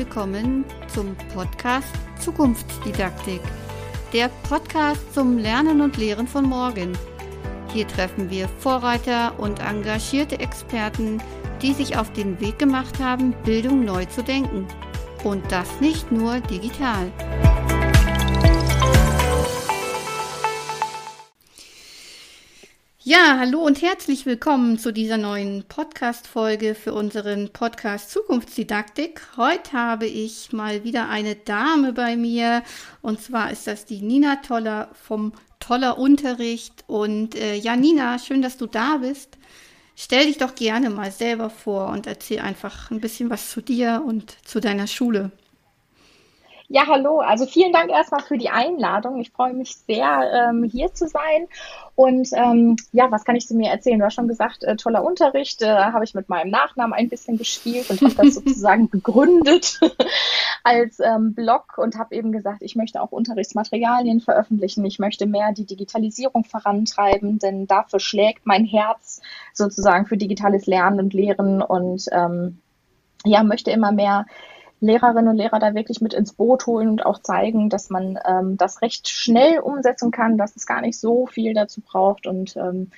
willkommen zum Podcast Zukunftsdidaktik, der Podcast zum Lernen und Lehren von morgen. Hier treffen wir Vorreiter und engagierte Experten, die sich auf den Weg gemacht haben, Bildung neu zu denken. Und das nicht nur digital. Ja, hallo und herzlich willkommen zu dieser neuen Podcast-Folge für unseren Podcast Zukunftsdidaktik. Heute habe ich mal wieder eine Dame bei mir und zwar ist das die Nina Toller vom Toller Unterricht. Und äh, ja, Nina, schön, dass du da bist. Stell dich doch gerne mal selber vor und erzähl einfach ein bisschen was zu dir und zu deiner Schule. Ja, hallo. Also vielen Dank erstmal für die Einladung. Ich freue mich sehr, ähm, hier zu sein. Und ähm, ja, was kann ich zu mir erzählen? Du hast schon gesagt, äh, toller Unterricht. Äh, habe ich mit meinem Nachnamen ein bisschen gespielt und habe das sozusagen begründet als ähm, Blog und habe eben gesagt, ich möchte auch Unterrichtsmaterialien veröffentlichen. Ich möchte mehr die Digitalisierung vorantreiben, denn dafür schlägt mein Herz sozusagen für digitales Lernen und Lehren und ähm, ja, möchte immer mehr Lehrerinnen und Lehrer da wirklich mit ins Boot holen und auch zeigen, dass man ähm, das recht schnell umsetzen kann, dass es gar nicht so viel dazu braucht. Und ähm,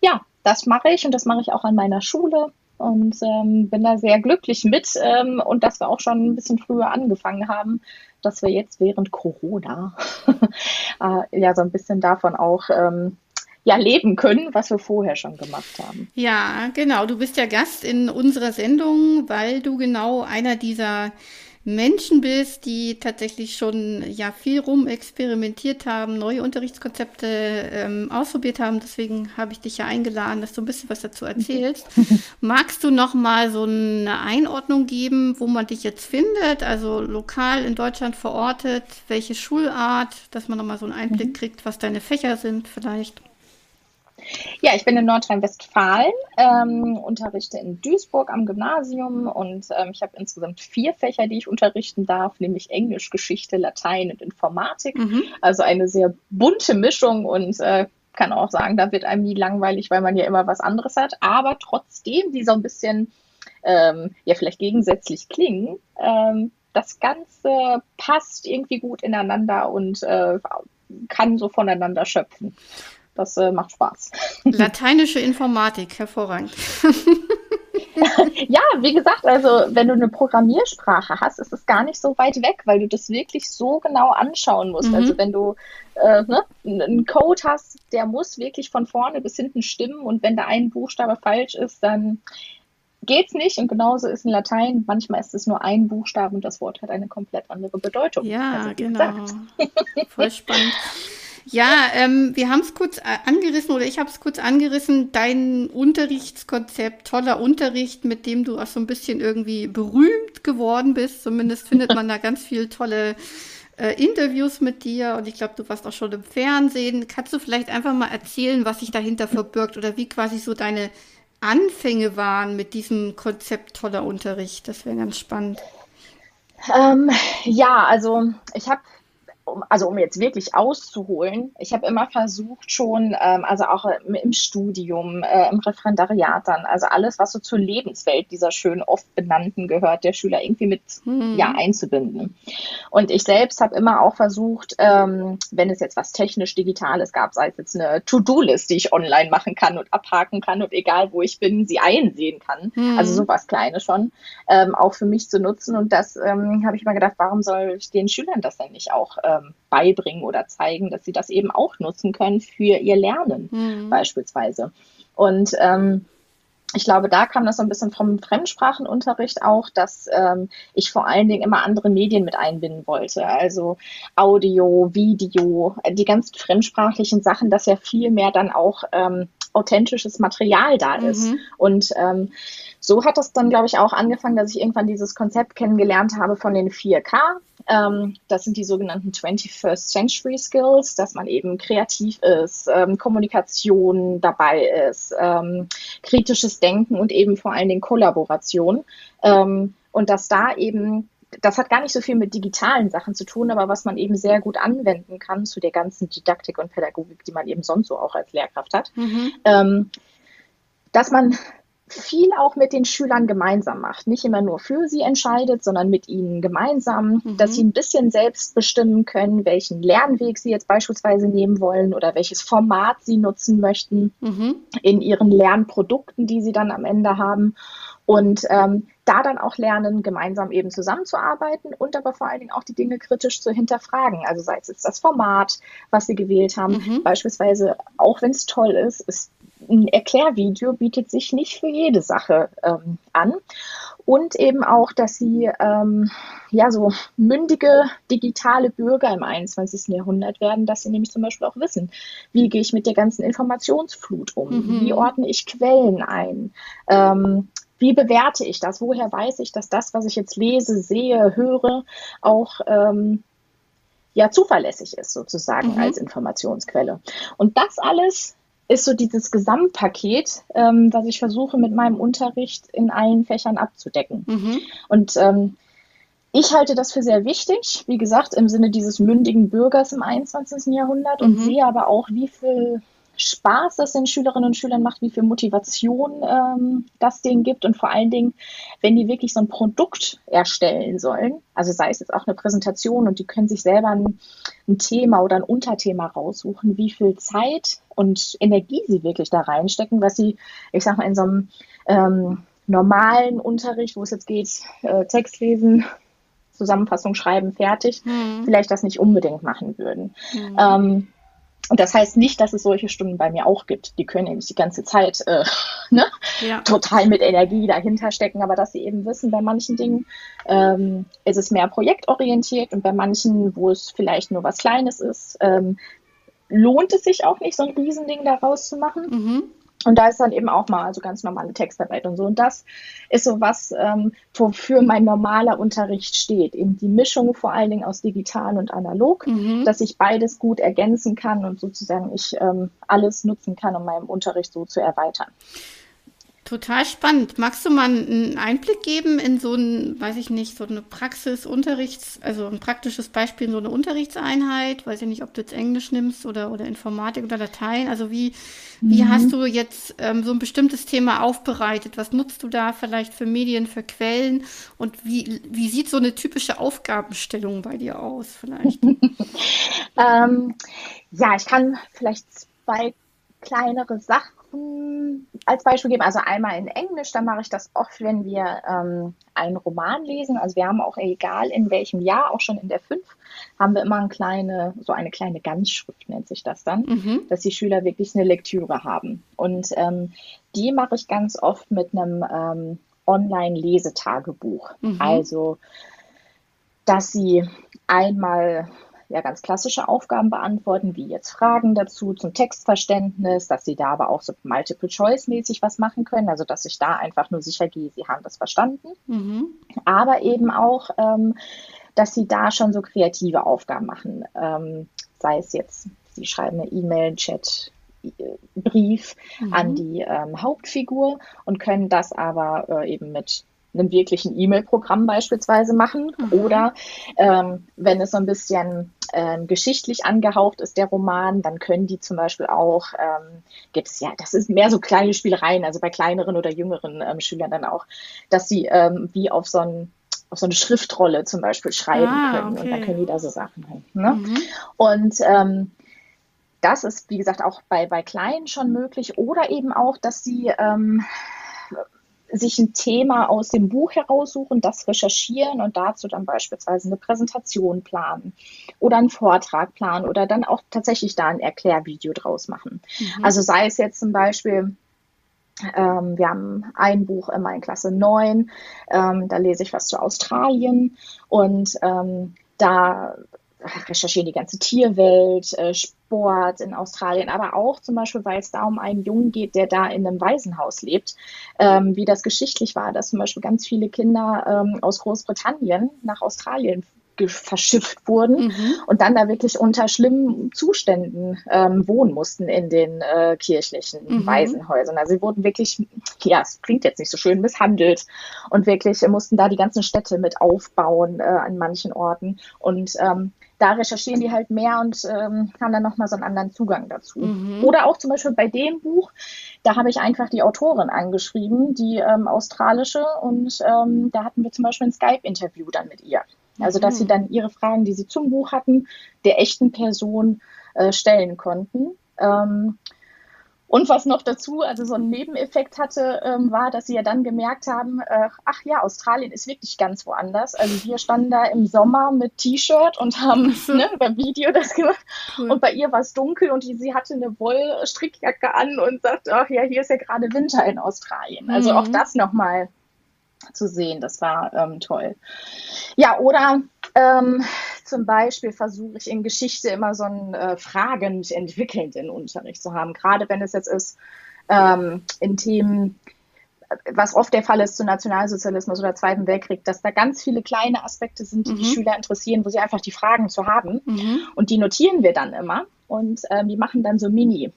ja, das mache ich und das mache ich auch an meiner Schule und ähm, bin da sehr glücklich mit ähm, und dass wir auch schon ein bisschen früher angefangen haben, dass wir jetzt während Corona äh, ja so ein bisschen davon auch ähm, ja leben können, was wir vorher schon gemacht haben. Ja, genau. Du bist ja Gast in unserer Sendung, weil du genau einer dieser Menschen bist, die tatsächlich schon ja viel rum experimentiert haben, neue Unterrichtskonzepte ähm, ausprobiert haben. Deswegen habe ich dich ja eingeladen, dass du ein bisschen was dazu erzählst. Magst du noch mal so eine Einordnung geben, wo man dich jetzt findet? Also lokal in Deutschland verortet, welche Schulart, dass man noch mal so einen Einblick mhm. kriegt, was deine Fächer sind vielleicht? Ja, ich bin in Nordrhein-Westfalen, ähm, unterrichte in Duisburg am Gymnasium und ähm, ich habe insgesamt vier Fächer, die ich unterrichten darf, nämlich Englisch, Geschichte, Latein und Informatik. Mhm. Also eine sehr bunte Mischung und äh, kann auch sagen, da wird einem nie langweilig, weil man ja immer was anderes hat. Aber trotzdem, die so ein bisschen, ähm, ja, vielleicht gegensätzlich klingen, ähm, das Ganze passt irgendwie gut ineinander und äh, kann so voneinander schöpfen. Das äh, macht Spaß. Lateinische Informatik, hervorragend. ja, wie gesagt, also wenn du eine Programmiersprache hast, ist es gar nicht so weit weg, weil du das wirklich so genau anschauen musst. Mhm. Also wenn du äh, ne, einen Code hast, der muss wirklich von vorne bis hinten stimmen und wenn da ein Buchstabe falsch ist, dann geht's nicht. Und genauso ist in Latein, manchmal ist es nur ein Buchstabe und das Wort hat eine komplett andere Bedeutung. Ja, also, genau. Voll spannend. Ja, ähm, wir haben es kurz äh, angerissen oder ich habe es kurz angerissen. Dein Unterrichtskonzept, toller Unterricht, mit dem du auch so ein bisschen irgendwie berühmt geworden bist. Zumindest findet man da ganz viel tolle äh, Interviews mit dir und ich glaube, du warst auch schon im Fernsehen. Kannst du vielleicht einfach mal erzählen, was sich dahinter verbirgt oder wie quasi so deine Anfänge waren mit diesem Konzept toller Unterricht? Das wäre ganz spannend. Ähm, ja, also ich habe um, also um jetzt wirklich auszuholen, ich habe immer versucht schon, ähm, also auch im, im Studium, äh, im Referendariat dann, also alles, was so zur Lebenswelt dieser schön oft benannten gehört, der Schüler irgendwie mit hm. ja, einzubinden. Und ich selbst habe immer auch versucht, ähm, wenn es jetzt was technisch Digitales gab, sei es jetzt eine To-Do-List, die ich online machen kann und abhaken kann und egal wo ich bin, sie einsehen kann, hm. also sowas Kleines schon, ähm, auch für mich zu nutzen. Und das ähm, habe ich immer gedacht, warum soll ich den Schülern das denn nicht auch äh, ähm, beibringen oder zeigen, dass sie das eben auch nutzen können für ihr Lernen mhm. beispielsweise. Und ähm, ich glaube, da kam das so ein bisschen vom Fremdsprachenunterricht auch, dass ähm, ich vor allen Dingen immer andere Medien mit einbinden wollte. Also Audio, Video, die ganzen fremdsprachlichen Sachen, dass ja viel mehr dann auch ähm, authentisches Material da ist. Mhm. Und ähm, so hat das dann, glaube ich, auch angefangen, dass ich irgendwann dieses Konzept kennengelernt habe von den 4K. Ähm, das sind die sogenannten 21st Century Skills, dass man eben kreativ ist, ähm, Kommunikation dabei ist, ähm, kritisches Denken und eben vor allen Dingen Kollaboration. Ähm, und dass da eben das hat gar nicht so viel mit digitalen Sachen zu tun, aber was man eben sehr gut anwenden kann zu der ganzen Didaktik und Pädagogik, die man eben sonst so auch als Lehrkraft hat, mhm. ähm, dass man viel auch mit den Schülern gemeinsam macht. Nicht immer nur für sie entscheidet, sondern mit ihnen gemeinsam, mhm. dass sie ein bisschen selbst bestimmen können, welchen Lernweg sie jetzt beispielsweise nehmen wollen oder welches Format sie nutzen möchten mhm. in ihren Lernprodukten, die sie dann am Ende haben. Und ähm, da dann auch lernen, gemeinsam eben zusammenzuarbeiten und aber vor allen Dingen auch die Dinge kritisch zu hinterfragen. Also sei es jetzt das Format, was sie gewählt haben. Mhm. Beispielsweise, auch wenn es toll ist, ist ein Erklärvideo bietet sich nicht für jede Sache ähm, an. Und eben auch, dass sie ähm, ja so mündige digitale Bürger im 21. Jahrhundert werden, dass sie nämlich zum Beispiel auch wissen, wie gehe ich mit der ganzen Informationsflut um, mhm. wie ordne ich Quellen ein, ähm, wie bewerte ich das, woher weiß ich, dass das, was ich jetzt lese, sehe, höre, auch ähm, ja zuverlässig ist sozusagen mhm. als Informationsquelle. Und das alles ist so dieses Gesamtpaket, ähm, was ich versuche mit meinem Unterricht in allen Fächern abzudecken. Mhm. Und ähm, ich halte das für sehr wichtig, wie gesagt, im Sinne dieses mündigen Bürgers im 21. Jahrhundert und mhm. sehe aber auch, wie viel Spaß das den Schülerinnen und Schülern macht, wie viel Motivation ähm, das denen gibt und vor allen Dingen, wenn die wirklich so ein Produkt erstellen sollen, also sei es jetzt auch eine Präsentation und die können sich selber ein, ein Thema oder ein Unterthema raussuchen, wie viel Zeit und Energie sie wirklich da reinstecken, was sie, ich sag mal, in so einem ähm, normalen Unterricht, wo es jetzt geht, äh, Text lesen, Zusammenfassung schreiben, fertig, hm. vielleicht das nicht unbedingt machen würden. Hm. Ähm, und das heißt nicht, dass es solche Stunden bei mir auch gibt. Die können nämlich die ganze Zeit äh, ne? Ja. total mit Energie dahinter stecken, aber dass sie eben wissen, bei manchen Dingen ähm, ist es mehr projektorientiert und bei manchen, wo es vielleicht nur was Kleines ist, ähm, lohnt es sich auch nicht, so ein Riesending daraus zu machen. Mhm. Und da ist dann eben auch mal so ganz normale Textarbeit und so. Und das ist so was, ähm, wofür mein normaler Unterricht steht. Eben die Mischung vor allen Dingen aus digital und analog, mhm. dass ich beides gut ergänzen kann und sozusagen ich ähm, alles nutzen kann, um meinen Unterricht so zu erweitern. Total spannend. Magst du mal einen Einblick geben in so ein, weiß ich nicht, so eine Praxis, Unterrichts, also ein praktisches Beispiel in so eine Unterrichtseinheit? Weiß ich nicht, ob du jetzt Englisch nimmst oder, oder Informatik oder Latein. Also wie, mhm. wie hast du jetzt ähm, so ein bestimmtes Thema aufbereitet? Was nutzt du da vielleicht für Medien, für Quellen? Und wie, wie sieht so eine typische Aufgabenstellung bei dir aus vielleicht? ähm, ja, ich kann vielleicht zwei kleinere Sachen als Beispiel geben. Also einmal in Englisch, da mache ich das oft, wenn wir ähm, einen Roman lesen. Also wir haben auch, egal in welchem Jahr, auch schon in der 5, haben wir immer eine kleine, so eine kleine Ganzschrift nennt sich das dann, mhm. dass die Schüler wirklich eine Lektüre haben. Und ähm, die mache ich ganz oft mit einem ähm, Online-Lesetagebuch. Mhm. Also, dass sie einmal ja ganz klassische Aufgaben beantworten, wie jetzt Fragen dazu zum Textverständnis, dass sie da aber auch so Multiple-Choice-mäßig was machen können, also dass ich da einfach nur sicher gehe, sie haben das verstanden. Mhm. Aber eben auch, ähm, dass sie da schon so kreative Aufgaben machen, ähm, sei es jetzt, sie schreiben eine E-Mail, Chat, Brief mhm. an die ähm, Hauptfigur und können das aber äh, eben mit einem wirklichen E-Mail-Programm beispielsweise machen. Mhm. Oder ähm, wenn es so ein bisschen ähm, geschichtlich angehaucht ist, der Roman, dann können die zum Beispiel auch, ähm, gibt es ja, das ist mehr so kleine Spielereien, also bei kleineren oder jüngeren ähm, Schülern dann auch, dass sie ähm, wie auf so ein auf so eine Schriftrolle zum Beispiel schreiben ah, können. Okay. Und dann können die da so Sachen haben. Ne? Mhm. Und ähm, das ist, wie gesagt, auch bei, bei Kleinen schon möglich. Oder eben auch, dass sie ähm, sich ein Thema aus dem Buch heraussuchen, das recherchieren und dazu dann beispielsweise eine Präsentation planen oder einen Vortrag planen oder dann auch tatsächlich da ein Erklärvideo draus machen. Mhm. Also sei es jetzt zum Beispiel, ähm, wir haben ein Buch immer in Klasse 9, ähm, da lese ich was zu Australien und ähm, da recherchieren die ganze Tierwelt, äh, Sport in Australien, aber auch zum Beispiel, weil es da um einen Jungen geht, der da in einem Waisenhaus lebt, ähm, wie das geschichtlich war, dass zum Beispiel ganz viele Kinder ähm, aus Großbritannien nach Australien verschifft wurden mhm. und dann da wirklich unter schlimmen Zuständen ähm, wohnen mussten in den äh, kirchlichen mhm. Waisenhäusern. Also sie wurden wirklich, ja, es klingt jetzt nicht so schön, misshandelt und wirklich mussten da die ganzen Städte mit aufbauen äh, an manchen Orten. Und ähm, da recherchieren die halt mehr und ähm, haben dann nochmal so einen anderen Zugang dazu. Mhm. Oder auch zum Beispiel bei dem Buch, da habe ich einfach die Autorin angeschrieben, die ähm, australische, und ähm, da hatten wir zum Beispiel ein Skype-Interview dann mit ihr. Also, dass sie mhm. dann ihre Fragen, die sie zum Buch hatten, der echten Person äh, stellen konnten. Ähm, und was noch dazu, also so ein Nebeneffekt hatte, ähm, war, dass sie ja dann gemerkt haben, äh, ach ja, Australien ist wirklich ganz woanders. Also wir standen da im Sommer mit T-Shirt und haben ne, beim Video das gemacht. Cool. Und bei ihr war es dunkel und die, sie hatte eine Wollstrickjacke an und sagte, ach ja, hier ist ja gerade Winter in Australien. Also mhm. auch das nochmal zu sehen. Das war ähm, toll. Ja, oder ähm, zum Beispiel versuche ich in Geschichte immer so einen äh, fragend entwickelnden Unterricht zu haben. Gerade wenn es jetzt ist ähm, in Themen, was oft der Fall ist zu Nationalsozialismus oder Zweiten Weltkrieg, dass da ganz viele kleine Aspekte sind, die mhm. die Schüler interessieren, wo sie einfach die Fragen zu haben. Mhm. Und die notieren wir dann immer und ähm, die machen dann so Mini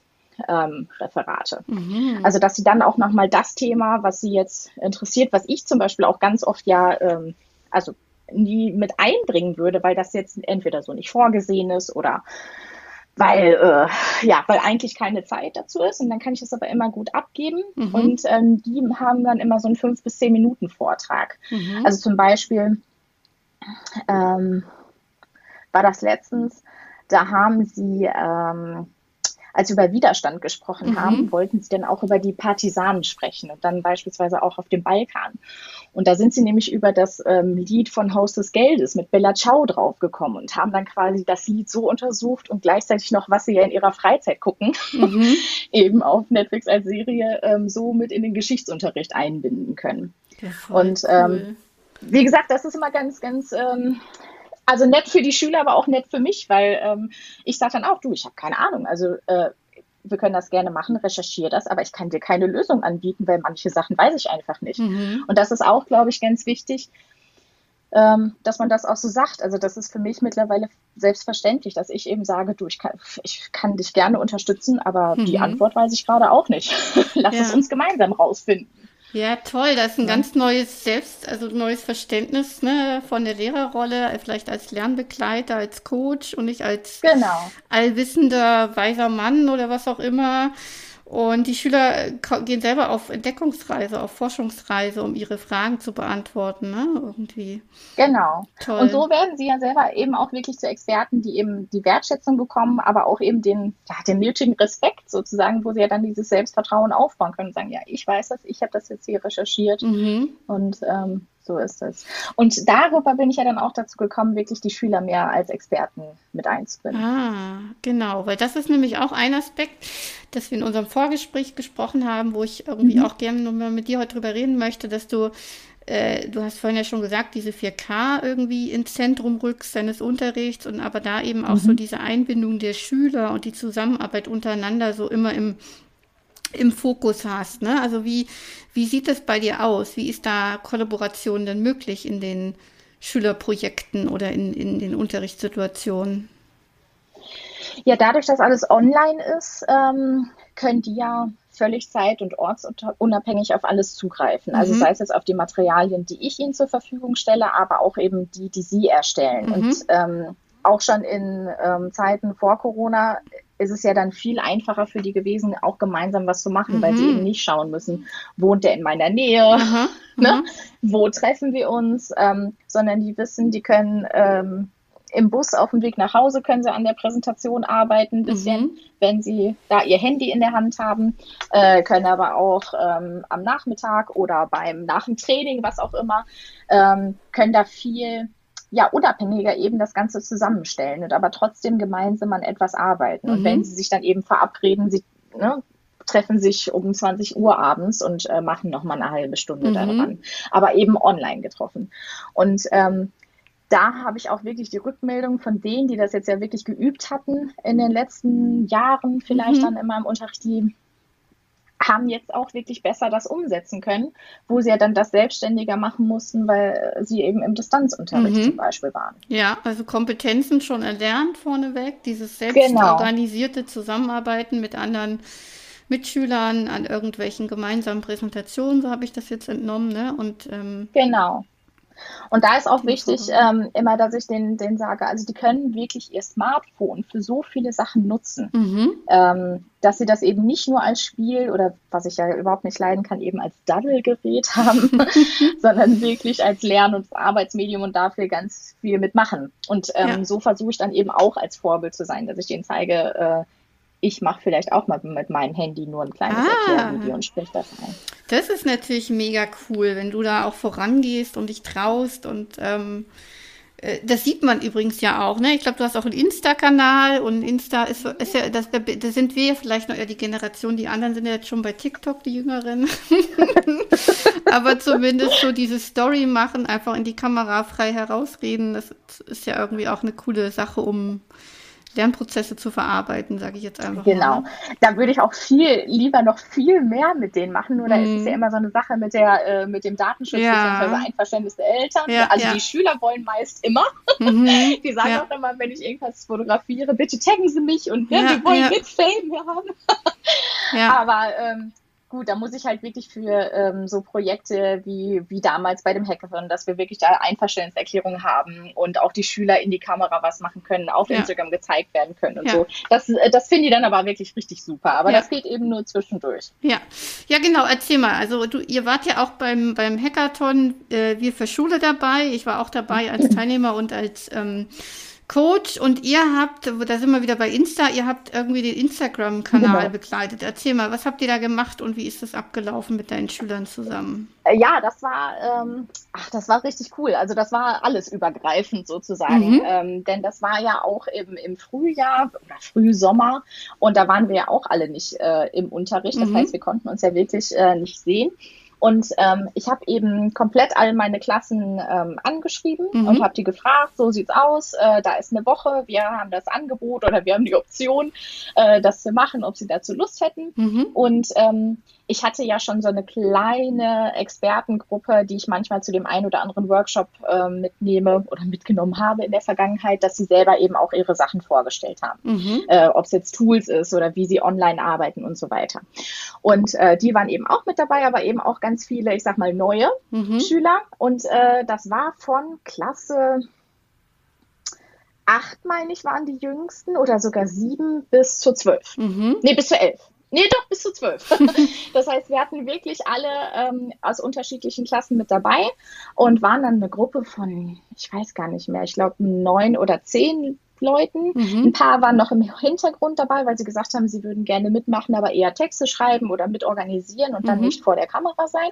ähm, Referate. Mhm. Also dass sie dann auch nochmal das Thema, was sie jetzt interessiert, was ich zum Beispiel auch ganz oft ja, ähm, also nie mit einbringen würde, weil das jetzt entweder so nicht vorgesehen ist oder weil äh, ja, weil eigentlich keine Zeit dazu ist und dann kann ich das aber immer gut abgeben mhm. und ähm, die haben dann immer so einen fünf bis zehn Minuten Vortrag. Mhm. Also zum Beispiel ähm, war das letztens, da haben sie ähm, als sie über Widerstand gesprochen mhm. haben, wollten sie dann auch über die Partisanen sprechen und dann beispielsweise auch auf dem Balkan. Und da sind sie nämlich über das ähm, Lied von Haus des Geldes mit Bella Ciao draufgekommen und haben dann quasi das Lied so untersucht und gleichzeitig noch, was sie ja in ihrer Freizeit gucken, mhm. eben auf Netflix als Serie ähm, so mit in den Geschichtsunterricht einbinden können. und ähm, cool. wie gesagt, das ist immer ganz, ganz ähm, also nett für die Schüler, aber auch nett für mich, weil ähm, ich sage dann auch, du, ich habe keine Ahnung. Also äh, wir können das gerne machen, recherchiere das, aber ich kann dir keine Lösung anbieten, weil manche Sachen weiß ich einfach nicht. Mhm. Und das ist auch, glaube ich, ganz wichtig, ähm, dass man das auch so sagt. Also das ist für mich mittlerweile selbstverständlich, dass ich eben sage, du, ich kann, ich kann dich gerne unterstützen, aber mhm. die Antwort weiß ich gerade auch nicht. Lass ja. es uns gemeinsam rausfinden. Ja, toll. Das ist ein ja. ganz neues Selbst, also neues Verständnis ne, von der Lehrerrolle, vielleicht als Lernbegleiter, als Coach und nicht als genau. allwissender, weiser Mann oder was auch immer. Und die Schüler gehen selber auf Entdeckungsreise, auf Forschungsreise, um ihre Fragen zu beantworten, ne? Irgendwie. Genau. Toll. Und so werden sie ja selber eben auch wirklich zu Experten, die eben die Wertschätzung bekommen, aber auch eben den, ja, den nötigen Respekt sozusagen, wo sie ja dann dieses Selbstvertrauen aufbauen können und sagen, ja, ich weiß das, ich habe das jetzt hier recherchiert mhm. und ähm, so ist es. Und darüber bin ich ja dann auch dazu gekommen, wirklich die Schüler mehr als Experten mit einzubinden. Ah, genau, weil das ist nämlich auch ein Aspekt, das wir in unserem Vorgespräch gesprochen haben, wo ich irgendwie mhm. auch gerne nochmal mit dir heute drüber reden möchte, dass du äh, du hast vorhin ja schon gesagt, diese 4K irgendwie ins Zentrum rückst deines Unterrichts und aber da eben auch mhm. so diese Einbindung der Schüler und die Zusammenarbeit untereinander so immer im im Fokus hast. Ne? Also wie, wie sieht es bei dir aus? Wie ist da Kollaboration denn möglich in den Schülerprojekten oder in, in den Unterrichtssituationen? Ja, dadurch, dass alles online ist, ähm, könnt ihr ja völlig zeit- und ortsunabhängig auf alles zugreifen. Also mhm. sei es jetzt auf die Materialien, die ich Ihnen zur Verfügung stelle, aber auch eben die, die Sie erstellen. Mhm. Und ähm, auch schon in ähm, Zeiten vor Corona ist es ja dann viel einfacher für die gewesen, auch gemeinsam was zu machen, mhm. weil sie mhm. eben nicht schauen müssen, wohnt der in meiner Nähe, aha, ne? Wo treffen wir uns, ähm, sondern die wissen, die können ähm, im Bus auf dem Weg nach Hause können sie an der Präsentation arbeiten, ein bisschen, mhm. wenn sie da ihr Handy in der Hand haben, äh, können aber auch ähm, am Nachmittag oder beim nach dem Training, was auch immer, ähm, können da viel ja, unabhängiger eben das Ganze zusammenstellen und aber trotzdem gemeinsam an etwas arbeiten. Mhm. Und wenn sie sich dann eben verabreden, sie ne, treffen sich um 20 Uhr abends und äh, machen nochmal eine halbe Stunde mhm. daran. Aber eben online getroffen. Und ähm, da habe ich auch wirklich die Rückmeldung von denen, die das jetzt ja wirklich geübt hatten in den letzten Jahren, vielleicht mhm. dann in meinem Unterricht, die haben jetzt auch wirklich besser das umsetzen können, wo sie ja dann das selbstständiger machen mussten, weil sie eben im Distanzunterricht mhm. zum Beispiel waren. Ja, also Kompetenzen schon erlernt vorneweg, dieses selbstorganisierte genau. Zusammenarbeiten mit anderen Mitschülern an irgendwelchen gemeinsamen Präsentationen, so habe ich das jetzt entnommen, ne? Und ähm, genau. Und da ist auch wichtig, ähm, immer, dass ich den, den sage, also die können wirklich ihr Smartphone für so viele Sachen nutzen, mhm. ähm, dass sie das eben nicht nur als Spiel oder was ich ja überhaupt nicht leiden kann, eben als Daddelgerät haben, sondern wirklich als Lern- und Arbeitsmedium und dafür ganz viel mitmachen. Und ähm, ja. so versuche ich dann eben auch als Vorbild zu sein, dass ich denen zeige, äh, ich mache vielleicht auch mal mit meinem Handy nur ein kleines ah, Erklärvideo und spreche das ein. Das ist natürlich mega cool, wenn du da auch vorangehst und dich traust und ähm, äh, das sieht man übrigens ja auch, ne? Ich glaube, du hast auch einen Insta-Kanal und Insta ist, ist ja, das, da, da sind wir vielleicht noch eher die Generation, die anderen sind ja jetzt schon bei TikTok, die Jüngeren. Aber zumindest so diese Story machen, einfach in die Kamera frei herausreden, das ist ja irgendwie auch eine coole Sache, um Lernprozesse zu verarbeiten, sage ich jetzt einfach. Genau. Mal. Da würde ich auch viel lieber noch viel mehr mit denen machen. Nur da ist es ja mhm. immer so eine Sache mit der äh, mit dem Datenschutz ja. bzw. Einverständnis der Eltern. Ja, also ja. die Schüler wollen meist immer. Mhm. die sagen auch immer, wenn ich irgendwas fotografiere, bitte taggen Sie mich und ne, wir wollen mit Fame haben. Aber ähm, gut, da muss ich halt wirklich für ähm, so Projekte wie, wie damals bei dem Hackathon, dass wir wirklich da Einverständniserklärungen haben und auch die Schüler in die Kamera was machen können, auf ja. Instagram gezeigt werden können und ja. so. Das, äh, das finde ich dann aber wirklich richtig super. Aber ja. das geht eben nur zwischendurch. Ja, ja genau, erzähl mal. Also du, ihr wart ja auch beim, beim Hackathon äh, Wir für Schule dabei. Ich war auch dabei als Teilnehmer und als ähm, Coach und ihr habt, da sind wir wieder bei Insta, ihr habt irgendwie den Instagram-Kanal genau. begleitet. Erzähl mal, was habt ihr da gemacht und wie ist das abgelaufen mit deinen Schülern zusammen? Äh, ja, das war, ähm, ach, das war richtig cool. Also das war alles übergreifend sozusagen, mhm. ähm, denn das war ja auch im, im Frühjahr oder Frühsommer und da waren wir ja auch alle nicht äh, im Unterricht. Das mhm. heißt, wir konnten uns ja wirklich äh, nicht sehen. Und ähm, ich habe eben komplett all meine Klassen ähm, angeschrieben mhm. und habe die gefragt, so sieht's aus, äh, da ist eine Woche, wir haben das Angebot oder wir haben die Option, äh, das zu machen, ob sie dazu Lust hätten. Mhm. Und ähm, ich hatte ja schon so eine kleine Expertengruppe, die ich manchmal zu dem einen oder anderen Workshop äh, mitnehme oder mitgenommen habe in der Vergangenheit, dass sie selber eben auch ihre Sachen vorgestellt haben. Mhm. Äh, Ob es jetzt Tools ist oder wie sie online arbeiten und so weiter. Und äh, die waren eben auch mit dabei, aber eben auch ganz viele, ich sag mal, neue mhm. Schüler. Und äh, das war von Klasse acht, meine ich, waren die jüngsten oder sogar sieben bis zu zwölf. Mhm. Nee, bis zu elf. Nee, doch, bis zu zwölf. das heißt, wir hatten wirklich alle ähm, aus unterschiedlichen Klassen mit dabei und waren dann eine Gruppe von, ich weiß gar nicht mehr, ich glaube neun oder zehn Leuten. Mhm. Ein paar waren noch im Hintergrund dabei, weil sie gesagt haben, sie würden gerne mitmachen, aber eher Texte schreiben oder mitorganisieren und dann mhm. nicht vor der Kamera sein.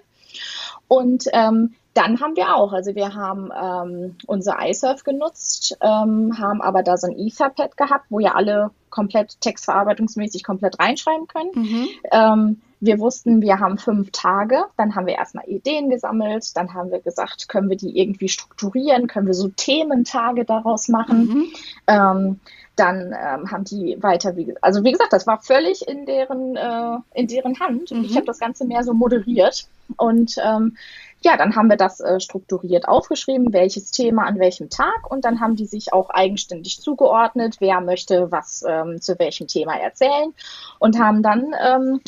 Und ähm, dann haben wir auch, also wir haben ähm, unser iSurf genutzt, ähm, haben aber da so ein Etherpad gehabt, wo ja alle komplett textverarbeitungsmäßig komplett reinschreiben können. Mhm. Ähm, wir wussten, wir haben fünf Tage, dann haben wir erstmal Ideen gesammelt, dann haben wir gesagt, können wir die irgendwie strukturieren, können wir so Thementage daraus machen. Mhm. Ähm, dann ähm, haben die weiter, wie, also wie gesagt, das war völlig in deren, äh, in deren Hand. Und mhm. ich habe das Ganze mehr so moderiert. Und ähm, ja, dann haben wir das äh, strukturiert aufgeschrieben, welches Thema an welchem Tag. Und dann haben die sich auch eigenständig zugeordnet, wer möchte was ähm, zu welchem Thema erzählen. Und haben dann ähm,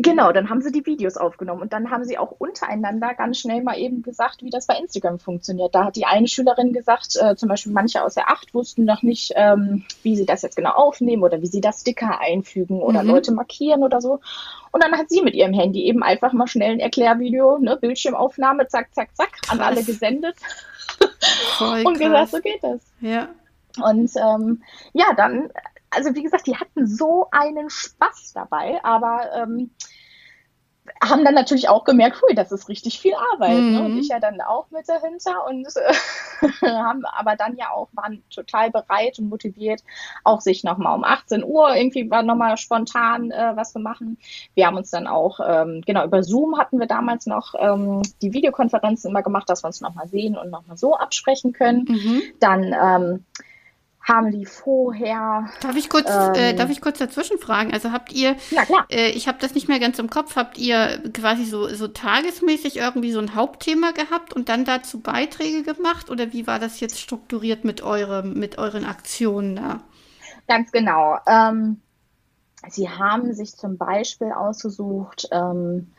Genau, dann haben sie die Videos aufgenommen und dann haben sie auch untereinander ganz schnell mal eben gesagt, wie das bei Instagram funktioniert. Da hat die eine Schülerin gesagt, äh, zum Beispiel manche aus der Acht wussten noch nicht, ähm, wie sie das jetzt genau aufnehmen oder wie sie das Sticker einfügen oder mhm. Leute markieren oder so. Und dann hat sie mit ihrem Handy eben einfach mal schnell ein Erklärvideo, ne, Bildschirmaufnahme, zack, zack, zack, krass. an alle gesendet und gesagt, so geht das. Ja. Und ähm, ja, dann also wie gesagt, die hatten so einen Spaß dabei, aber ähm, haben dann natürlich auch gemerkt, hui, das ist richtig viel Arbeit. Mhm. Ne? Und mhm. ich ja dann auch mit dahinter und äh, haben aber dann ja auch, waren total bereit und motiviert, auch sich nochmal um 18 Uhr irgendwie war nochmal spontan äh, was zu machen. Wir haben uns dann auch, ähm, genau, über Zoom hatten wir damals noch ähm, die Videokonferenzen immer gemacht, dass wir uns nochmal sehen und nochmal so absprechen können. Mhm. Dann ähm, haben die vorher. Darf ich kurz, äh, ähm, äh, darf ich kurz dazwischen fragen? Also habt ihr, klar. Äh, ich habe das nicht mehr ganz im Kopf, habt ihr quasi so, so tagesmäßig irgendwie so ein Hauptthema gehabt und dann dazu Beiträge gemacht? Oder wie war das jetzt strukturiert mit eurem, mit euren Aktionen da? Ganz genau. Ähm, sie haben sich zum Beispiel ausgesucht, ähm,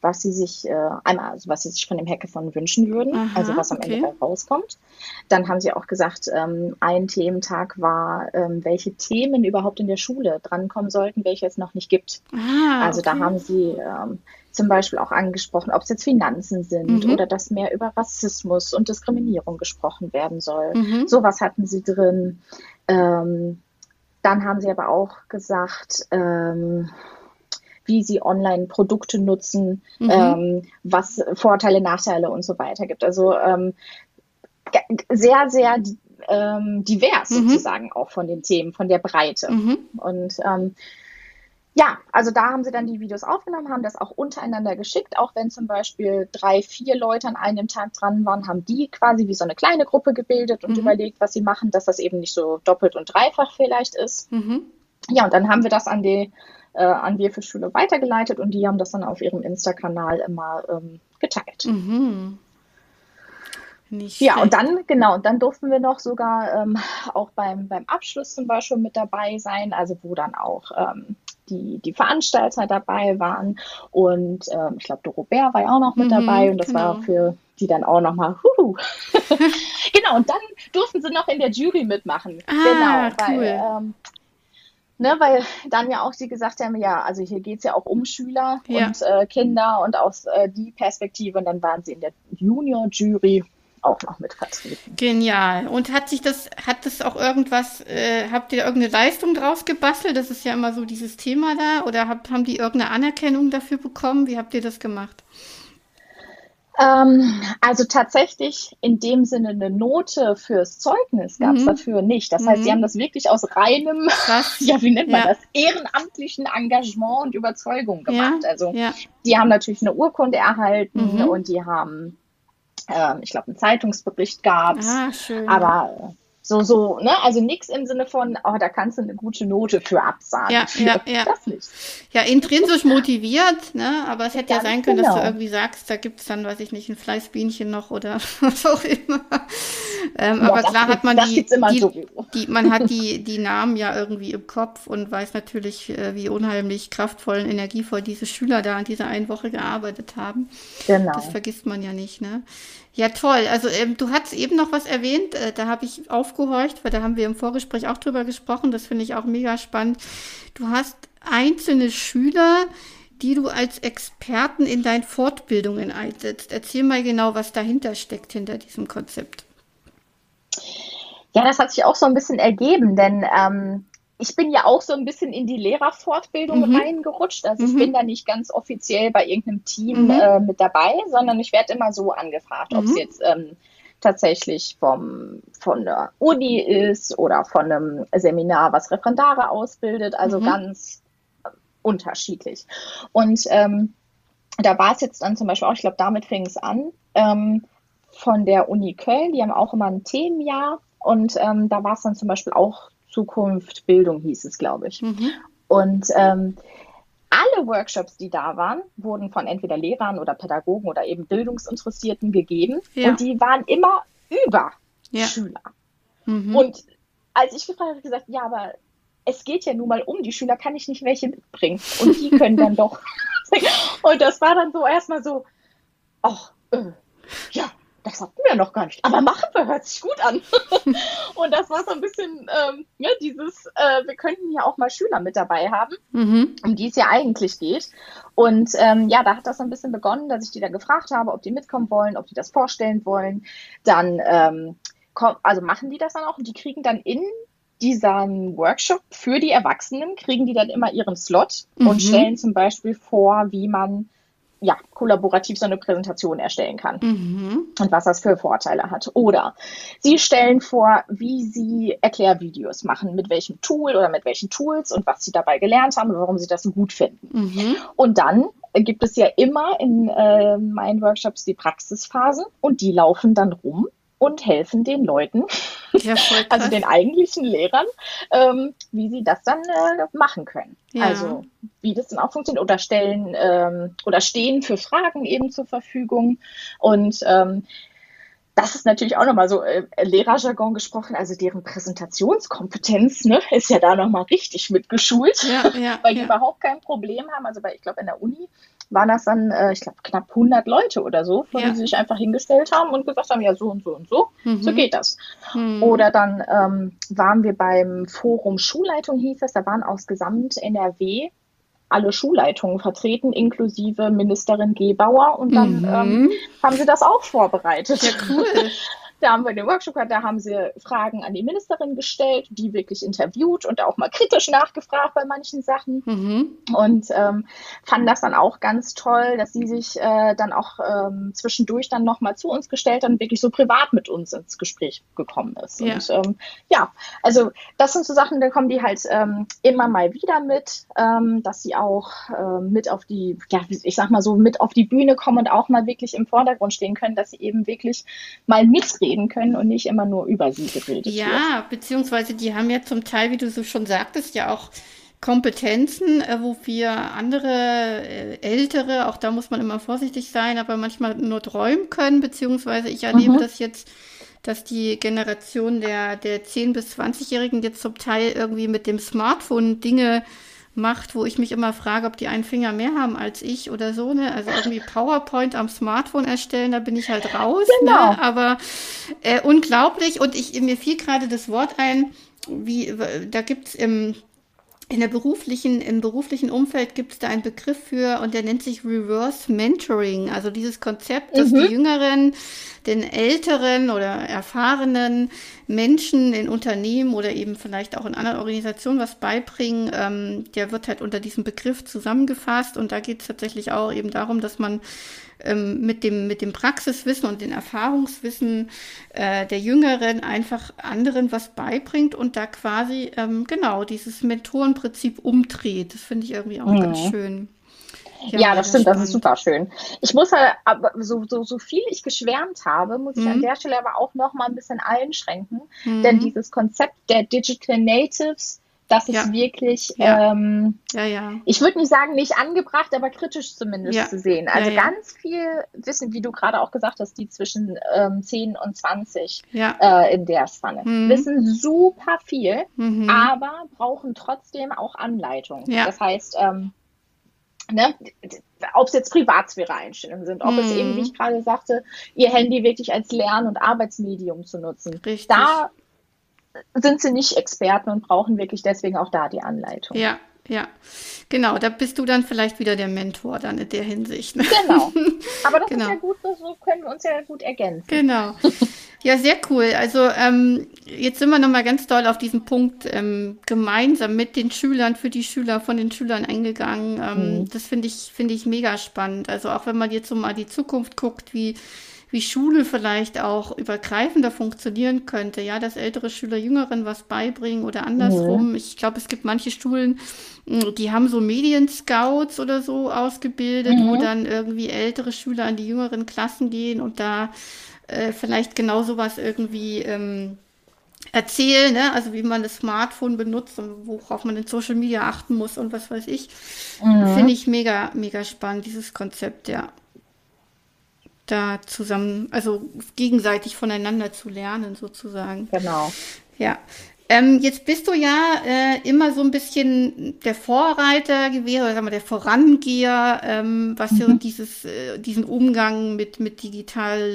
was sie sich äh, einmal, also was sie sich von dem Hackathon wünschen würden, Aha, also was am okay. Ende rauskommt. Dann haben sie auch gesagt, ähm, ein Thementag war, ähm, welche Themen überhaupt in der Schule drankommen sollten, welche es noch nicht gibt. Ah, also okay. da haben sie ähm, zum Beispiel auch angesprochen, ob es jetzt Finanzen sind mhm. oder dass mehr über Rassismus und Diskriminierung gesprochen werden soll. Mhm. Sowas hatten sie drin. Ähm, dann haben sie aber auch gesagt, ähm, wie sie Online-Produkte nutzen, mhm. ähm, was Vorteile, Nachteile und so weiter gibt. Also ähm, sehr, sehr ähm, divers mhm. sozusagen auch von den Themen, von der Breite. Mhm. Und ähm, ja, also da haben sie dann die Videos aufgenommen, haben das auch untereinander geschickt, auch wenn zum Beispiel drei, vier Leute an einem Tag dran waren, haben die quasi wie so eine kleine Gruppe gebildet und mhm. überlegt, was sie machen, dass das eben nicht so doppelt und dreifach vielleicht ist. Mhm. Ja, und dann haben wir das an die äh, an Wir für Schule weitergeleitet und die haben das dann auf ihrem Insta-Kanal immer ähm, geteilt. Mhm. Nicht ja, und dann, genau, und dann durften wir noch sogar ähm, auch beim, beim Abschluss zum Beispiel mit dabei sein, also wo dann auch ähm, die, die Veranstalter dabei waren. Und ähm, ich glaube, Dorobert war ja auch noch mit mhm, dabei und das genau. war für die dann auch nochmal, huhu. genau, und dann durften sie noch in der Jury mitmachen. Ah, genau, weil, ähm, Ne, weil dann ja auch sie gesagt haben, ja, also hier geht es ja auch um Schüler ja. und äh, Kinder und aus äh, die Perspektive. Und dann waren sie in der Junior-Jury auch noch mit vertreten. Genial. Und hat sich das, hat das auch irgendwas, äh, habt ihr irgendeine Leistung draus gebastelt? Das ist ja immer so dieses Thema da. Oder habt, haben die irgendeine Anerkennung dafür bekommen? Wie habt ihr das gemacht? Ähm, also tatsächlich in dem Sinne eine Note fürs Zeugnis gab es mhm. dafür nicht. Das heißt, sie mhm. haben das wirklich aus reinem, ja, wie nennt man ja. das, ehrenamtlichen Engagement und Überzeugung gemacht. Ja. Also ja. die haben natürlich eine Urkunde erhalten mhm. und die haben, ähm, ich glaube, einen Zeitungsbericht gab es. Ah, aber so, so, ne? Also nichts im Sinne von, oh, da kannst du eine gute Note für absagen. Ja, ja, ja. Das nicht. Ja, intrinsisch motiviert, ne? Aber es hätte ja, ja sein können, genau. dass du genau. irgendwie sagst, da gibt es dann, weiß ich nicht, ein Fleißbienchen noch oder was auch immer. Ähm, ja, aber klar hat man die, die, die, man hat die, die Namen ja irgendwie im Kopf und weiß natürlich, äh, wie unheimlich kraftvoll und energievoll diese Schüler da an dieser einen Woche gearbeitet haben. Genau. Das vergisst man ja nicht, ne? Ja, toll. Also ähm, du hast eben noch was erwähnt, äh, da habe ich aufgehorcht, weil da haben wir im Vorgespräch auch drüber gesprochen. Das finde ich auch mega spannend. Du hast einzelne Schüler, die du als Experten in deinen Fortbildungen einsetzt. Erzähl mal genau, was dahinter steckt, hinter diesem Konzept. Ja, das hat sich auch so ein bisschen ergeben, denn ähm, ich bin ja auch so ein bisschen in die Lehrerfortbildung mhm. reingerutscht. Also mhm. ich bin da nicht ganz offiziell bei irgendeinem Team mhm. äh, mit dabei, sondern ich werde immer so angefragt, ob es mhm. jetzt ähm, tatsächlich vom, von der Uni ist oder von einem Seminar, was Referendare ausbildet. Also mhm. ganz äh, unterschiedlich. Und ähm, da war es jetzt dann zum Beispiel auch, ich glaube, damit fing es an, ähm, von der Uni Köln, die haben auch immer ein Themenjahr und ähm, da war es dann zum Beispiel auch Zukunft Bildung hieß es, glaube ich. Mhm. Und ähm, alle Workshops, die da waren, wurden von entweder Lehrern oder Pädagogen oder eben Bildungsinteressierten gegeben. Ja. Und die waren immer über ja. Schüler. Mhm. Und als ich gefragt habe, gesagt, ja, aber es geht ja nun mal um die Schüler, kann ich nicht welche mitbringen. Und die können dann doch. und das war dann so erstmal so, ach, äh, ja, das hatten wir noch gar nicht. Aber machen wir, hört sich gut an. und das war so ein bisschen ähm, ja, dieses, äh, wir könnten ja auch mal Schüler mit dabei haben, mhm. um die es ja eigentlich geht. Und ähm, ja, da hat das ein bisschen begonnen, dass ich die dann gefragt habe, ob die mitkommen wollen, ob die das vorstellen wollen. Dann, ähm, also machen die das dann auch und die kriegen dann in diesem Workshop für die Erwachsenen, kriegen die dann immer ihren Slot mhm. und stellen zum Beispiel vor, wie man ja, kollaborativ so eine Präsentation erstellen kann mhm. und was das für Vorteile hat. Oder Sie stellen vor, wie Sie Erklärvideos machen, mit welchem Tool oder mit welchen Tools und was Sie dabei gelernt haben und warum Sie das so gut finden. Mhm. Und dann gibt es ja immer in äh, meinen Workshops die Praxisphasen und die laufen dann rum und helfen den Leuten, ja, also den eigentlichen Lehrern, ähm, wie sie das dann äh, machen können. Ja. Also wie das dann auch funktioniert oder stellen ähm, oder stehen für Fragen eben zur Verfügung. Und ähm, das ist natürlich auch nochmal so äh, Lehrerjargon gesprochen, also deren Präsentationskompetenz ne, ist ja da nochmal richtig mitgeschult, ja, ja, weil die ja. überhaupt kein Problem haben. Also bei, ich glaube, in der Uni waren das dann, äh, ich glaube, knapp 100 Leute oder so, wo ja. die sich einfach hingestellt haben und gesagt haben, ja, so und so und so, mhm. so geht das. Mhm. Oder dann ähm, waren wir beim Forum Schulleitung, hieß es, da waren aus Gesamt NRW alle Schulleitungen vertreten, inklusive Ministerin Gebauer. Und dann mhm. ähm, haben sie das auch vorbereitet. Ja, cool. Da haben wir den Workshop gehabt, da haben sie Fragen an die Ministerin gestellt, die wirklich interviewt und auch mal kritisch nachgefragt bei manchen Sachen. Mhm. Und ähm, fanden das dann auch ganz toll, dass sie sich äh, dann auch ähm, zwischendurch dann nochmal zu uns gestellt hat und wirklich so privat mit uns ins Gespräch gekommen ist. Ja. Und ähm, ja, also das sind so Sachen, da kommen die halt ähm, immer mal wieder mit, ähm, dass sie auch äh, mit auf die, ja, ich sag mal so, mit auf die Bühne kommen und auch mal wirklich im Vordergrund stehen können, dass sie eben wirklich mal mitreden reden können und nicht immer nur über sie geredet ja, wird. Ja, beziehungsweise die haben ja zum Teil, wie du so schon sagtest, ja auch Kompetenzen, äh, wo wir andere äh, Ältere, auch da muss man immer vorsichtig sein, aber manchmal nur träumen können, beziehungsweise ich erlebe mhm. das jetzt, dass die Generation der, der 10- bis 20-Jährigen jetzt zum Teil irgendwie mit dem Smartphone Dinge macht, wo ich mich immer frage, ob die einen Finger mehr haben als ich oder so, ne? Also irgendwie PowerPoint am Smartphone erstellen, da bin ich halt raus, ne? genau. ne? Aber äh, unglaublich. Und ich, mir fiel gerade das Wort ein, wie, da gibt's im in der beruflichen, im beruflichen Umfeld gibt es da einen Begriff für und der nennt sich Reverse Mentoring. Also dieses Konzept, dass mhm. die Jüngeren den älteren oder erfahrenen Menschen in Unternehmen oder eben vielleicht auch in anderen Organisationen was beibringen, ähm, der wird halt unter diesem Begriff zusammengefasst. Und da geht es tatsächlich auch eben darum, dass man ähm, mit, dem, mit dem Praxiswissen und dem Erfahrungswissen äh, der Jüngeren einfach anderen was beibringt und da quasi ähm, genau dieses Mentorenprinzip umdreht. Das finde ich irgendwie auch mhm. ganz schön. Ja, ja das stimmt, spannend. das ist super schön. Ich muss halt, aber so, so, so viel ich geschwärmt habe, muss ich mhm. an der Stelle aber auch noch mal ein bisschen einschränken. Mhm. Denn dieses Konzept der Digital Natives, das ist ja. wirklich, ja. Ähm, ja, ich würde nicht sagen, nicht angebracht, aber kritisch zumindest zu sehen. Also ganz viel Wissen, wie du gerade auch gesagt hast, die zwischen ähm, 10 und 20 äh, in der Spanne, mhm. wissen super viel, mhm. aber brauchen trotzdem auch Anleitung. Das heißt, ähm, ne, ob es jetzt Privatsphäre-Einstellungen sind, ob mhm. es eben, wie ich gerade sagte, ihr Handy wirklich als Lern- und Arbeitsmedium zu nutzen. Richtig. Da sind sie nicht Experten und brauchen wirklich deswegen auch da die Anleitung. Ja, ja, genau. Da bist du dann vielleicht wieder der Mentor dann in der Hinsicht. Ne? Genau. Aber das genau. ist ja gut, so können wir uns ja gut ergänzen. Genau. Ja, sehr cool. Also ähm, jetzt sind wir nochmal ganz doll auf diesen Punkt ähm, gemeinsam mit den Schülern, für die Schüler, von den Schülern eingegangen. Ähm, mhm. Das finde ich, finde ich mega spannend. Also auch wenn man jetzt so mal die Zukunft guckt, wie wie Schule vielleicht auch übergreifender funktionieren könnte. Ja, dass ältere Schüler Jüngeren was beibringen oder andersrum. Mhm. Ich glaube, es gibt manche Schulen, die haben so Medienscouts oder so ausgebildet, mhm. wo dann irgendwie ältere Schüler an die jüngeren Klassen gehen und da äh, vielleicht genau sowas irgendwie ähm, erzählen, ne? also wie man das Smartphone benutzt und worauf man in Social Media achten muss und was weiß ich. Mhm. Finde ich mega, mega spannend, dieses Konzept, ja. Da zusammen, also gegenseitig voneinander zu lernen, sozusagen. Genau. Ja. Ähm, jetzt bist du ja äh, immer so ein bisschen der Vorreiter gewesen, oder sagen wir, der Vorangeher, ähm, was mhm. so dieses, äh, diesen Umgang mit, mit Digital,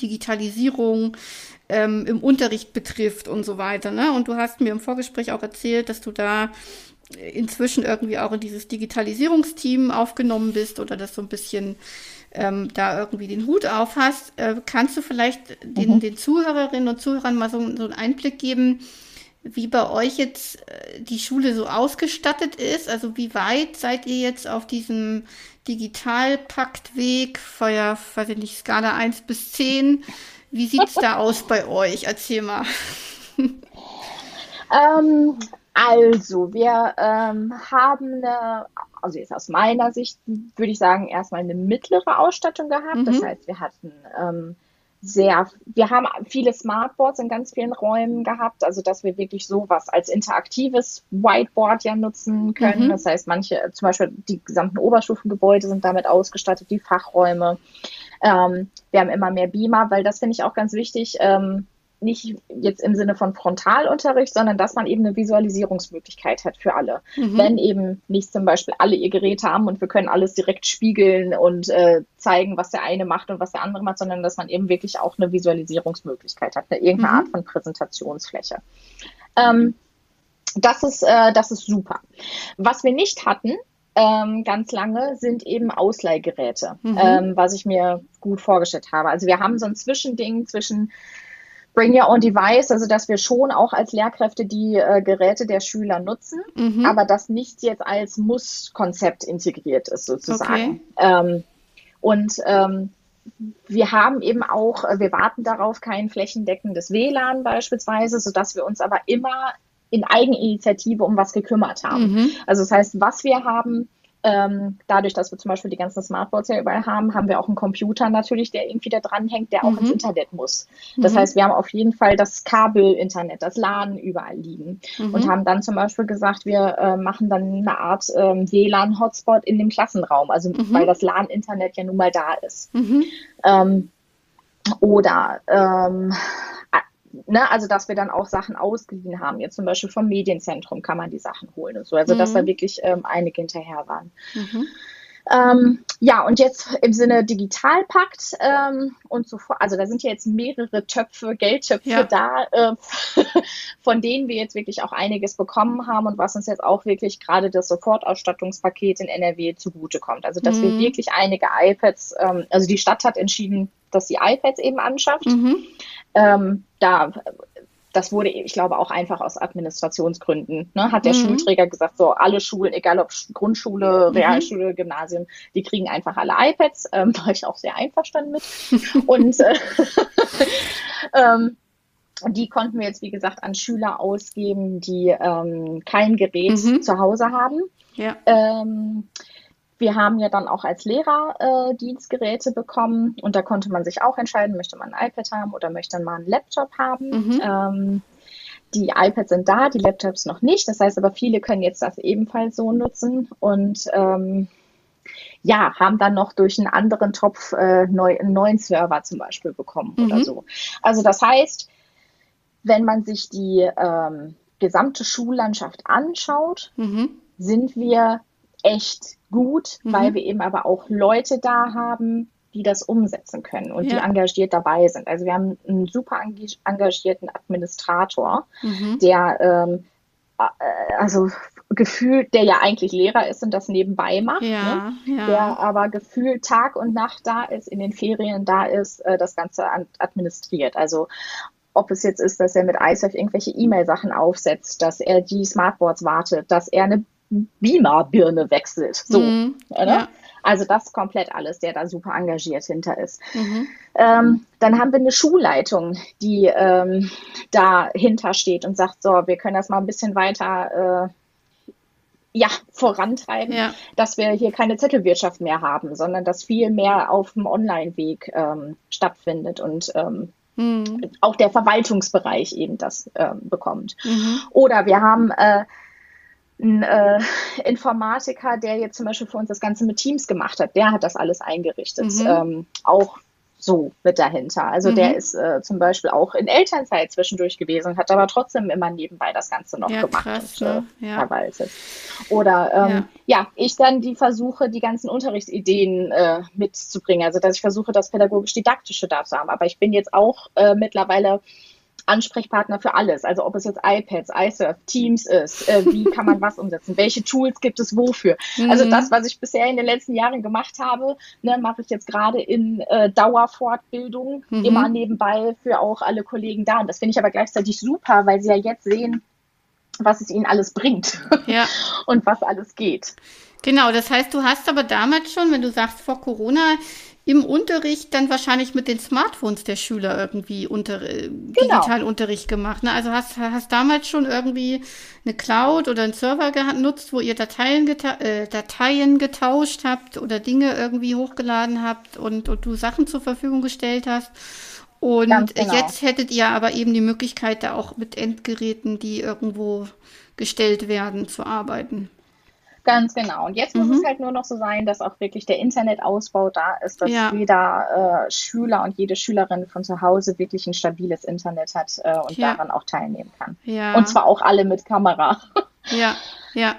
Digitalisierung ähm, im Unterricht betrifft und so weiter. Ne? Und du hast mir im Vorgespräch auch erzählt, dass du da inzwischen irgendwie auch in dieses Digitalisierungsteam aufgenommen bist oder das so ein bisschen ähm, da irgendwie den Hut auf hast. Äh, kannst du vielleicht den, mhm. den Zuhörerinnen und Zuhörern mal so, so einen Einblick geben, wie bei euch jetzt äh, die Schule so ausgestattet ist. Also wie weit seid ihr jetzt auf diesem Digitalpaktweg, Feuer, weiß ich nicht, Skala 1 bis 10? Wie sieht es da aus bei euch? Erzähl mal. Ähm, also, wir ähm, haben eine, also jetzt aus meiner Sicht würde ich sagen, erstmal eine mittlere Ausstattung gehabt. Mhm. Das heißt, wir hatten ähm, sehr, wir haben viele Smartboards in ganz vielen Räumen gehabt, also dass wir wirklich sowas als interaktives Whiteboard ja nutzen können. Mhm. Das heißt, manche, zum Beispiel die gesamten Oberstufengebäude sind damit ausgestattet, die Fachräume. Ähm, wir haben immer mehr Beamer, weil das finde ich auch ganz wichtig. Ähm, nicht jetzt im Sinne von Frontalunterricht, sondern dass man eben eine Visualisierungsmöglichkeit hat für alle. Mhm. Wenn eben nicht zum Beispiel alle ihr Gerät haben und wir können alles direkt spiegeln und äh, zeigen, was der eine macht und was der andere macht, sondern dass man eben wirklich auch eine Visualisierungsmöglichkeit hat, eine irgendeine mhm. Art von Präsentationsfläche. Ähm, das ist, äh, das ist super. Was wir nicht hatten, ähm, ganz lange, sind eben Ausleihgeräte, mhm. ähm, was ich mir gut vorgestellt habe. Also wir haben so ein Zwischending zwischen Bring Your Own Device, also dass wir schon auch als Lehrkräfte die äh, Geräte der Schüler nutzen, mhm. aber das nicht jetzt als Muss-Konzept integriert ist sozusagen. Okay. Ähm, und ähm, wir haben eben auch, äh, wir warten darauf, kein flächendeckendes WLAN beispielsweise, sodass wir uns aber immer in Eigeninitiative um was gekümmert haben. Mhm. Also das heißt, was wir haben, ähm, dadurch, dass wir zum Beispiel die ganzen Smartboards ja überall haben, haben wir auch einen Computer natürlich, der irgendwie da dranhängt, der auch mhm. ins Internet muss. Das mhm. heißt, wir haben auf jeden Fall das Kabel-Internet, das LAN überall liegen mhm. und haben dann zum Beispiel gesagt, wir äh, machen dann eine Art ähm, WLAN-Hotspot in dem Klassenraum, also mhm. weil das LAN-Internet ja nun mal da ist. Mhm. Ähm, oder ähm, ne, also dass wir dann auch Sachen ausgeliehen haben. Jetzt zum Beispiel vom Medienzentrum kann man die Sachen holen und so. Also mhm. dass da mhm. wirklich ähm, einige hinterher waren. Mhm. Ähm, ja, und jetzt im Sinne Digitalpakt ähm, und so fort. Also da sind ja jetzt mehrere Töpfe, Geldtöpfe ja. da, äh, von denen wir jetzt wirklich auch einiges bekommen haben und was uns jetzt auch wirklich gerade das Sofortausstattungspaket in NRW zugutekommt. Also dass mhm. wir wirklich einige iPads, ähm, also die Stadt hat entschieden, dass sie iPads eben anschafft. Mhm. Ähm, da, das wurde, ich glaube, auch einfach aus Administrationsgründen, ne, hat der mhm. Schulträger gesagt, so alle Schulen, egal ob Grundschule, mhm. Realschule, mhm. Gymnasium, die kriegen einfach alle iPads. Ähm, war ich auch sehr einverstanden mit. Und äh, ähm, die konnten wir jetzt, wie gesagt, an Schüler ausgeben, die ähm, kein Gerät mhm. zu Hause haben. Ja. Ähm, wir haben ja dann auch als Lehrer äh, Dienstgeräte bekommen und da konnte man sich auch entscheiden, möchte man ein iPad haben oder möchte man einen Laptop haben. Mhm. Ähm, die iPads sind da, die Laptops noch nicht. Das heißt aber, viele können jetzt das ebenfalls so nutzen und ähm, ja, haben dann noch durch einen anderen Topf äh, neu, einen neuen Server zum Beispiel bekommen mhm. oder so. Also das heißt, wenn man sich die ähm, gesamte Schullandschaft anschaut, mhm. sind wir echt gut, mhm. weil wir eben aber auch Leute da haben, die das umsetzen können und ja. die engagiert dabei sind. Also wir haben einen super engagierten Administrator, mhm. der ähm, äh, also gefühlt, der ja eigentlich Lehrer ist und das nebenbei macht, ja, ne? ja. der aber gefühlt Tag und Nacht da ist, in den Ferien da ist, äh, das Ganze administriert. Also ob es jetzt ist, dass er mit ISAF irgendwelche E-Mail-Sachen aufsetzt, dass er die Smartboards wartet, dass er eine Beamer-Birne wechselt. So. Mhm, ja. Also das komplett alles, der da super engagiert hinter ist. Mhm. Ähm, dann haben wir eine Schulleitung, die ähm, dahinter steht und sagt, so, wir können das mal ein bisschen weiter äh, ja, vorantreiben, ja. dass wir hier keine Zettelwirtschaft mehr haben, sondern dass viel mehr auf dem Online-Weg ähm, stattfindet und ähm, mhm. auch der Verwaltungsbereich eben das ähm, bekommt. Mhm. Oder wir haben äh, ein äh, Informatiker, der jetzt zum Beispiel für uns das Ganze mit Teams gemacht hat, der hat das alles eingerichtet. Mhm. Ähm, auch so mit dahinter. Also mhm. der ist äh, zum Beispiel auch in Elternzeit zwischendurch gewesen, hat aber trotzdem immer nebenbei das Ganze noch ja, gemacht krass, und ne? äh, ja. verwaltet. Oder ähm, ja. ja. ich dann die versuche, die ganzen Unterrichtsideen äh, mitzubringen. Also dass ich versuche, das pädagogisch-didaktische da zu haben. Aber ich bin jetzt auch äh, mittlerweile Ansprechpartner für alles. Also ob es jetzt iPads, iSurf, Teams ist, äh, wie kann man was umsetzen, welche Tools gibt es wofür. Mhm. Also das, was ich bisher in den letzten Jahren gemacht habe, ne, mache ich jetzt gerade in äh, Dauerfortbildung mhm. immer nebenbei für auch alle Kollegen da. Und das finde ich aber gleichzeitig super, weil sie ja jetzt sehen, was es ihnen alles bringt ja. und was alles geht. Genau, das heißt, du hast aber damals schon, wenn du sagst vor Corona, im Unterricht dann wahrscheinlich mit den Smartphones der Schüler irgendwie unter, äh, genau. Digitalunterricht gemacht. Ne? Also hast, hast damals schon irgendwie eine Cloud oder einen Server genutzt, wo ihr Dateien, geta äh, Dateien getauscht habt oder Dinge irgendwie hochgeladen habt und, und du Sachen zur Verfügung gestellt hast. Und genau. jetzt hättet ihr aber eben die Möglichkeit, da auch mit Endgeräten, die irgendwo gestellt werden, zu arbeiten. Ganz genau. Und jetzt muss mhm. es halt nur noch so sein, dass auch wirklich der Internetausbau da ist, dass Ja. jeder äh, Schüler und jede Schülerin von zu Hause wirklich ein stabiles Internet hat äh, und Ja. daran auch teilnehmen kann. Ja. Und zwar auch alle mit Kamera. Ja, ja.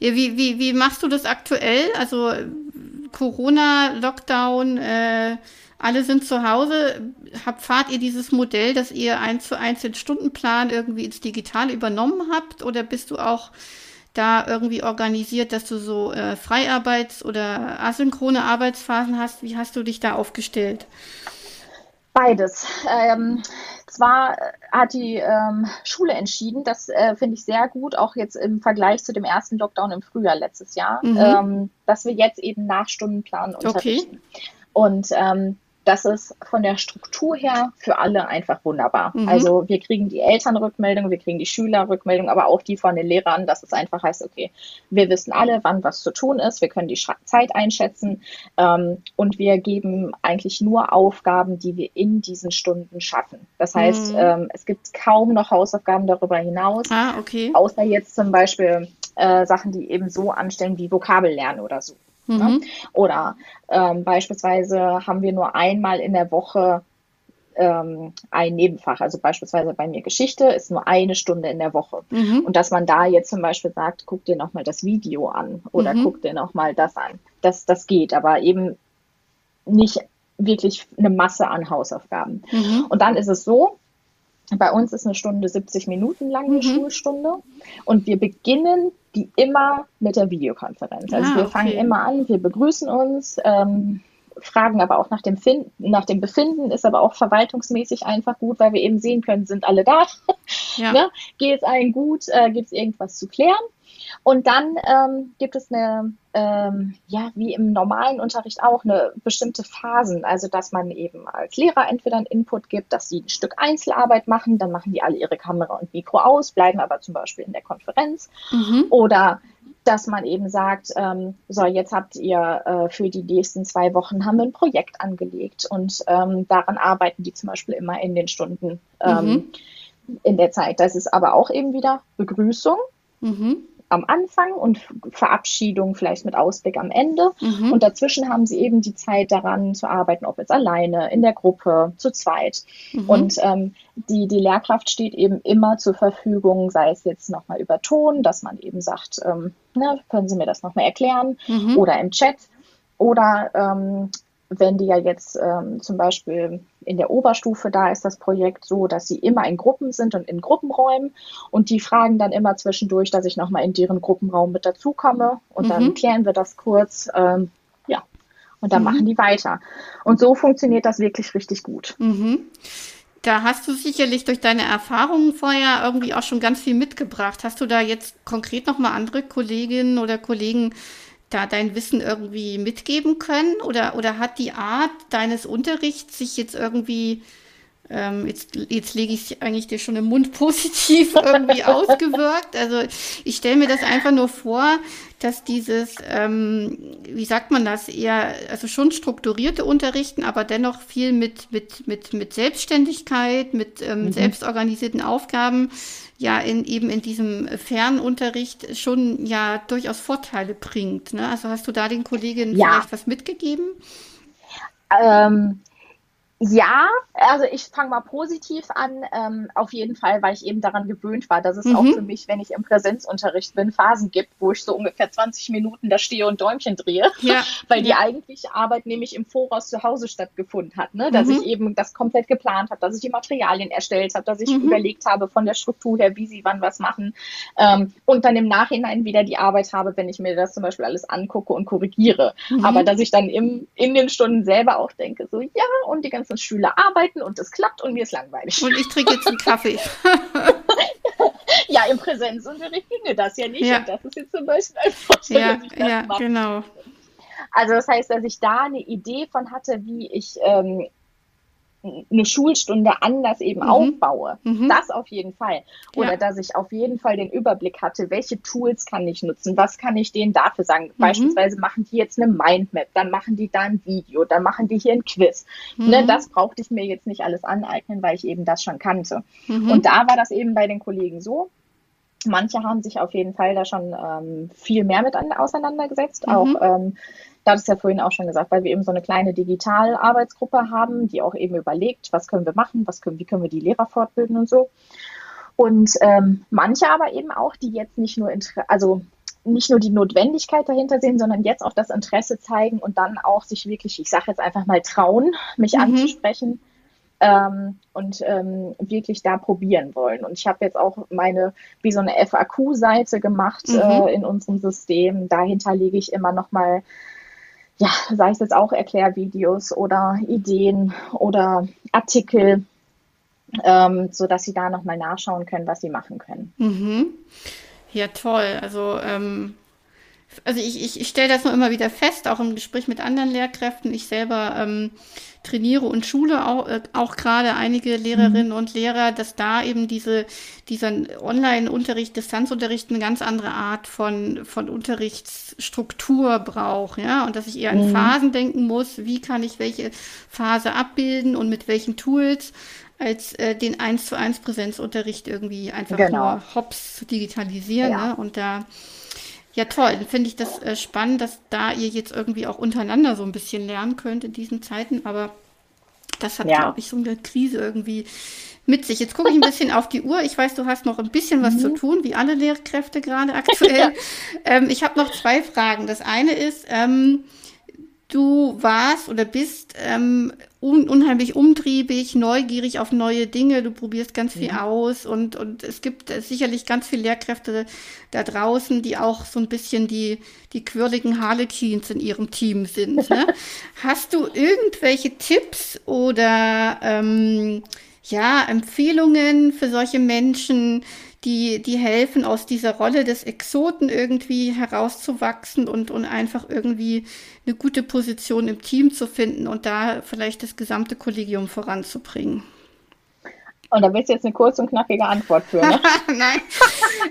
Wie, wie, wie machst du das aktuell? Also Corona, Lockdown, äh, alle sind zu Hause. Hab, fahrt ihr dieses Modell, dass ihr eins zu eins den Stundenplan irgendwie ins Digitale übernommen habt? Oder bist du auch da irgendwie organisiert, dass du so äh, Freiarbeits- oder asynchrone Arbeitsphasen hast? Wie hast du dich da aufgestellt? Beides. Ähm, zwar hat die ähm, Schule entschieden, das äh, finde ich sehr gut, auch jetzt im Vergleich zu dem ersten Lockdown im Frühjahr letztes Jahr, Mhm. ähm, dass wir jetzt eben nach Stundenplan unterrichten. Und ähm, das ist von der Struktur her für alle einfach wunderbar. Mhm. Also wir kriegen die Elternrückmeldung, wir kriegen die Schülerrückmeldung, aber auch die von den Lehrern, dass es einfach heißt, okay, wir wissen alle, wann was zu tun ist, wir können die Zeit einschätzen ähm, und wir geben eigentlich nur Aufgaben, die wir in diesen Stunden schaffen. Das heißt, Mhm. ähm, es gibt kaum noch Hausaufgaben darüber hinaus, Ah, okay. außer jetzt zum Beispiel äh, Sachen, die eben so anstellen wie Vokabellernen oder so. Mhm. Ne? Oder ähm, beispielsweise haben wir nur einmal in der Woche ähm, ein Nebenfach. Also beispielsweise bei mir Geschichte ist nur eine Stunde in der Woche. Mhm. Und dass man da jetzt zum Beispiel sagt, guck dir nochmal das Video an oder Mhm. guck dir nochmal das an. Das, das geht, aber eben nicht wirklich eine Masse an Hausaufgaben. Mhm. Und dann ist es so, bei uns ist eine Stunde 70 Minuten lang eine Mhm. Schulstunde und wir beginnen die immer mit der Videokonferenz. Also Ah, wir okay. fangen immer an, wir begrüßen uns, ähm, fragen aber auch nach dem, fin nach dem Befinden, ist aber auch verwaltungsmäßig einfach gut, weil wir eben sehen können, sind alle da, Ja. ne? geht es allen gut, äh, gibt es irgendwas zu klären. Und dann ähm, gibt es eine, ähm, ja, wie im normalen Unterricht auch, eine bestimmte Phasen. Also, dass man eben als Lehrer entweder einen Input gibt, dass sie ein Stück Einzelarbeit machen, dann machen die alle ihre Kamera und Mikro aus, bleiben aber zum Beispiel in der Konferenz. Mhm. Oder dass man eben sagt, ähm, so, jetzt habt ihr äh, für die nächsten zwei Wochen haben wir ein Projekt angelegt und ähm, daran arbeiten die zum Beispiel immer in den Stunden ähm, Mhm. in der Zeit. Das ist aber auch eben wieder Begrüßung Mhm. Am Anfang und Verabschiedung vielleicht mit Ausblick am Ende. Mhm. Und dazwischen haben sie eben die Zeit daran zu arbeiten, ob jetzt alleine, in der Gruppe, zu zweit. Mhm. Und ähm, die, die Lehrkraft steht eben immer zur Verfügung, sei es jetzt nochmal über Ton, dass man eben sagt, ähm, ne, können Sie mir das nochmal erklären? Mhm. Oder im Chat. Oder ähm, wenn die ja jetzt ähm, zum Beispiel in der Oberstufe, da ist das Projekt so, dass sie immer in Gruppen sind und in Gruppenräumen und die fragen dann immer zwischendurch, dass ich nochmal in deren Gruppenraum mit dazukomme und Mhm. dann klären wir das kurz. Ähm, ja, und dann Mhm. machen die weiter. Und so funktioniert das wirklich richtig gut. Mhm. Da hast du sicherlich durch deine Erfahrungen vorher irgendwie auch schon ganz viel mitgebracht. Hast du da jetzt konkret nochmal andere Kolleginnen oder Kollegen da dein Wissen irgendwie mitgeben können? Oder, oder hat die Art deines Unterrichts sich jetzt irgendwie, ähm, jetzt, jetzt lege ich es eigentlich dir schon im Mund positiv irgendwie ausgewirkt? Also ich stelle mir das einfach nur vor, dass dieses, ähm, wie sagt man das, eher, also schon strukturierte Unterrichten, aber dennoch viel mit, mit, mit, mit Selbstständigkeit, mit ähm, selbstorganisierten Aufgaben, ja, in, eben in diesem Fernunterricht schon ja durchaus Vorteile bringt. Ne? Also hast du da den Kolleginnen Ja. vielleicht was mitgegeben? Ähm, ja, also ich fange mal positiv an. Ähm, auf jeden Fall, weil ich eben daran gewöhnt war, dass es Mhm. auch für mich, wenn ich im Präsenzunterricht bin, Phasen gibt, wo ich so ungefähr 20 Minuten da stehe und Däumchen drehe. Ja. Weil die eigentliche Arbeit nämlich im Voraus zu Hause stattgefunden hat. Ne? Dass Mhm. ich eben das komplett geplant habe, dass ich die Materialien erstellt habe, dass ich Mhm. überlegt habe von der Struktur her, wie sie wann was machen. Ähm, und dann im Nachhinein wieder die Arbeit habe, wenn ich mir das zum Beispiel alles angucke und korrigiere. Mhm. Aber dass ich dann im, in den Stunden selber auch denke, so ja, und die ganzen Schüler arbeiten und es klappt und mir ist langweilig. Und ich trinke jetzt einen Kaffee. Ja, im Präsenzunterricht ginge das ja nicht. Ja. Und das ist jetzt zum Beispiel ein Vorteil, ja, dass ich das ja, mache. genau. Also das heißt, dass ich da eine Idee von hatte, wie ich ähm, eine Schulstunde anders eben Mhm. aufbaue. Mhm. Das auf jeden Fall. Oder Ja. dass ich auf jeden Fall den Überblick hatte, welche Tools kann ich nutzen, was kann ich denen dafür sagen. Mhm. Beispielsweise machen die jetzt eine Mindmap, dann machen die da ein Video, dann machen die hier ein Quiz. Mhm. Ne, das brauchte ich mir jetzt nicht alles aneignen, weil ich eben das schon kannte. Mhm. Und da war das eben bei den Kollegen so, Manche haben sich auf jeden Fall da schon ähm, viel mehr mit auseinandergesetzt. Mhm. Auch ähm, da hat es ja vorhin auch schon gesagt, weil wir eben so eine kleine Digital-Arbeitsgruppe haben, die auch eben überlegt, was können wir machen, was können, wie können wir die Lehrer fortbilden und so. Und ähm, manche aber eben auch, die jetzt nicht nur, also nicht nur die Notwendigkeit dahinter sehen, sondern jetzt auch das Interesse zeigen und dann auch sich wirklich, ich sage jetzt einfach mal trauen, mich mhm. anzusprechen ähm, und ähm, wirklich da probieren wollen. Und ich habe jetzt auch meine, wie so eine FAQ-Seite gemacht mhm. äh, in unserem System. Dahinter lege ich immer noch mal ja, sei es jetzt auch Erklärvideos oder Ideen oder Artikel, ähm, so dass sie da nochmal nachschauen können, was sie machen können. Mhm. Ja, toll. Also ähm, also ich, ich, ich stelle das nur immer wieder fest, auch im Gespräch mit anderen Lehrkräften. Ich selber ähm, trainiere und schule auch, äh, auch gerade einige Lehrerinnen mhm. und Lehrer, dass da eben diese, dieser Online-Unterricht, Distanzunterricht eine ganz andere Art von, von Unterrichtsstruktur braucht, ja, und dass ich eher in mhm. Phasen denken muss, wie kann ich welche Phase abbilden und mit welchen Tools als äh, den 1 zu 1 Präsenzunterricht irgendwie einfach genau. nur hops zu digitalisieren. Ja. Ne? Und da ja, toll. Dann finde ich das äh, spannend, dass da ihr jetzt irgendwie auch untereinander so ein bisschen lernen könnt in diesen Zeiten. Aber das hat, ja. glaube ich, so eine Krise irgendwie mit sich. Jetzt gucke ich ein bisschen auf die Uhr. Ich weiß, du hast noch ein bisschen was mhm. zu tun, wie alle Lehrkräfte gerade aktuell. ja. ähm, ich habe noch zwei Fragen. Das eine ist, ähm, du warst oder bist ähm, un unheimlich umtriebig, neugierig auf neue Dinge, du probierst ganz viel ja. aus und, und es gibt äh, sicherlich ganz viele Lehrkräfte da draußen, die auch so ein bisschen die, die quirligen Harlequins in ihrem Team sind. Ne? Hast du irgendwelche Tipps oder ähm, ja, Empfehlungen für solche Menschen, die, die helfen, aus dieser Rolle des Exoten irgendwie herauszuwachsen und, und einfach irgendwie eine gute Position im Team zu finden und da vielleicht das gesamte Kollegium voranzubringen. Und da willst du jetzt eine kurze und knackige Antwort für, ne? Nein.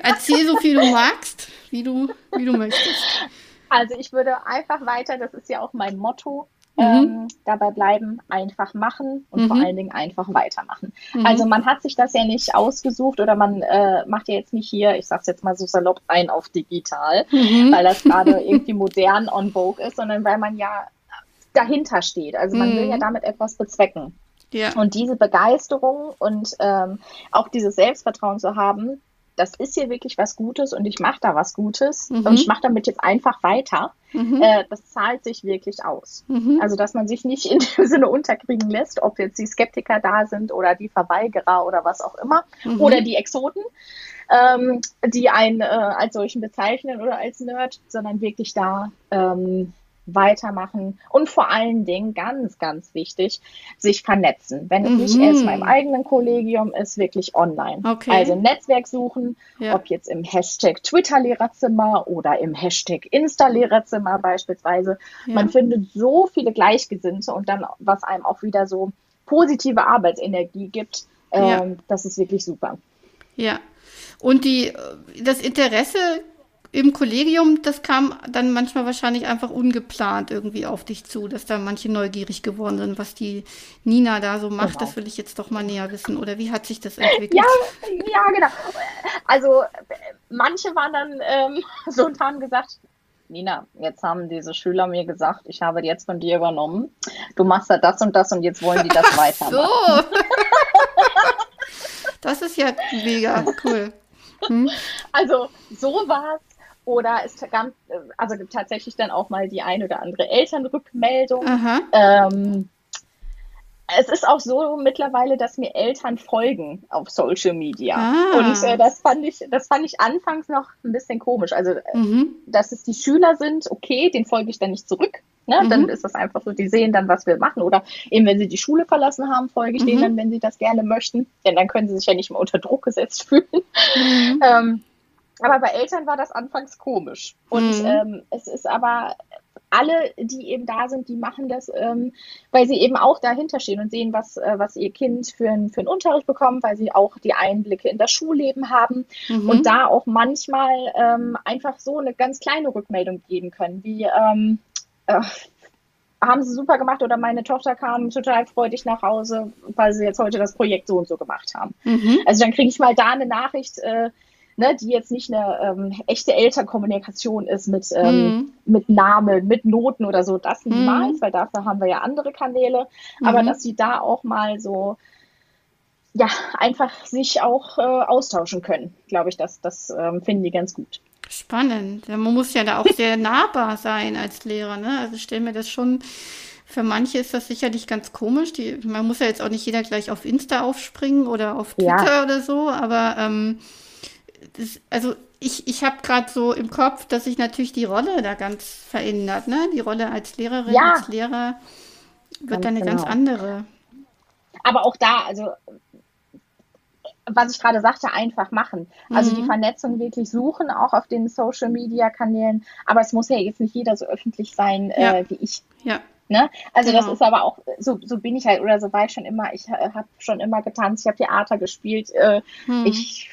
Erzähl so viel du magst, wie du, wie du möchtest. Also ich würde einfach weiter, das ist ja auch mein Motto, Mhm. Ähm, dabei bleiben, einfach machen und mhm. vor allen Dingen einfach weitermachen. Mhm. Also man hat sich das ja nicht ausgesucht oder man äh, macht ja jetzt nicht hier, ich sag's jetzt mal so salopp, ein auf digital, mhm. weil das gerade irgendwie modern on vogue ist, sondern weil man ja dahinter steht. Also man will ja mhm. damit etwas bezwecken. Ja. Und diese Begeisterung und ähm, auch dieses Selbstvertrauen zu haben, das ist hier wirklich was Gutes und ich mache da was Gutes mhm. und ich mache damit jetzt einfach weiter. Mhm. Äh, das zahlt sich wirklich aus. Mhm. Also, dass man sich nicht in dem Sinne unterkriegen lässt, ob jetzt die Skeptiker da sind oder die Verweigerer oder was auch immer mhm. oder die Exoten, ähm, die einen äh, als solchen bezeichnen oder als Nerd, sondern wirklich da ähm, weitermachen und vor allen Dingen ganz, ganz wichtig, sich vernetzen. Wenn es mhm. nicht erst mal im eigenen Kollegium ist, wirklich online. Okay. Also Netzwerk suchen, ja. ob jetzt im Hashtag Twitter-Lehrerzimmer oder im Hashtag Insta-Lehrerzimmer beispielsweise. Ja. Man findet so viele Gleichgesinnte und dann, was einem auch wieder so positive Arbeitsenergie gibt, ja. ähm, das ist wirklich super. Ja. Und die, das Interesse im Kollegium, das kam dann manchmal wahrscheinlich einfach ungeplant irgendwie auf dich zu, dass da manche neugierig geworden sind, was die Nina da so macht. Genau. Das will ich jetzt doch mal näher wissen. Oder wie hat sich das entwickelt? Ja, ja genau. Also manche waren dann ähm, so und haben gesagt, Nina, jetzt haben diese Schüler mir gesagt, ich habe jetzt von dir übernommen. Du machst ja das und das und jetzt wollen die das weitermachen. So. das ist ja mega cool. Hm? Also so war es oder es gab also tatsächlich dann auch mal die ein oder andere Elternrückmeldung. Ähm, es ist auch so mittlerweile, dass mir Eltern folgen auf Social Media. Ah. Und äh, das fand ich, das fand ich anfangs noch ein bisschen komisch. Also, äh, mhm. dass es die Schüler sind, okay, den folge ich dann nicht zurück. Ne? Mhm. Dann ist das einfach so, die sehen dann, was wir machen. Oder eben, wenn sie die Schule verlassen haben, folge ich mhm. denen dann, wenn sie das gerne möchten. Denn dann können sie sich ja nicht mehr unter Druck gesetzt fühlen. Mhm. Ähm, aber bei Eltern war das anfangs komisch. Und mhm. ähm, es ist aber alle, die eben da sind, die machen das, ähm, weil sie eben auch dahinter stehen und sehen, was, äh, was ihr Kind für, ein, für einen Unterricht bekommt, weil sie auch die Einblicke in das Schulleben haben mhm. und da auch manchmal ähm, einfach so eine ganz kleine Rückmeldung geben können, wie ähm, äh, haben sie super gemacht oder meine Tochter kam total freudig nach Hause, weil sie jetzt heute das Projekt so und so gemacht haben. Mhm. Also dann kriege ich mal da eine Nachricht, äh, ne, die jetzt nicht eine ähm, echte Elternkommunikation ist mit, ähm, mhm. mit Namen, mit Noten oder so, das mhm. niemals, mhm. weil dafür haben wir ja andere Kanäle, aber mhm. dass sie da auch mal so ja, einfach sich auch äh, austauschen können, glaube ich, das, das ähm, finden die ganz gut. Spannend. Man muss ja da auch sehr nahbar sein als Lehrer, ne? Also ich stelle mir das schon, für manche ist das sicherlich ganz komisch. Die, man muss ja jetzt auch nicht jeder gleich auf Insta aufspringen oder auf Twitter ja. oder so, aber ähm, das, also ich, ich habe gerade so im Kopf, dass sich natürlich die Rolle da ganz verändert, ne? Die Rolle als Lehrerin, ja. als Lehrer wird ganz dann eine genau. ganz andere. Aber auch da, also was ich gerade sagte, einfach machen. Also mhm. die Vernetzung wirklich suchen, auch auf den Social Media Kanälen. Aber es muss ja jetzt nicht jeder so öffentlich sein äh, ja. äh, wie ich. Ja. Ne? Also genau. das ist aber auch, so, so bin ich halt, oder so war ich schon immer, ich äh, habe schon immer getanzt, ich habe Theater gespielt, äh, mhm. ich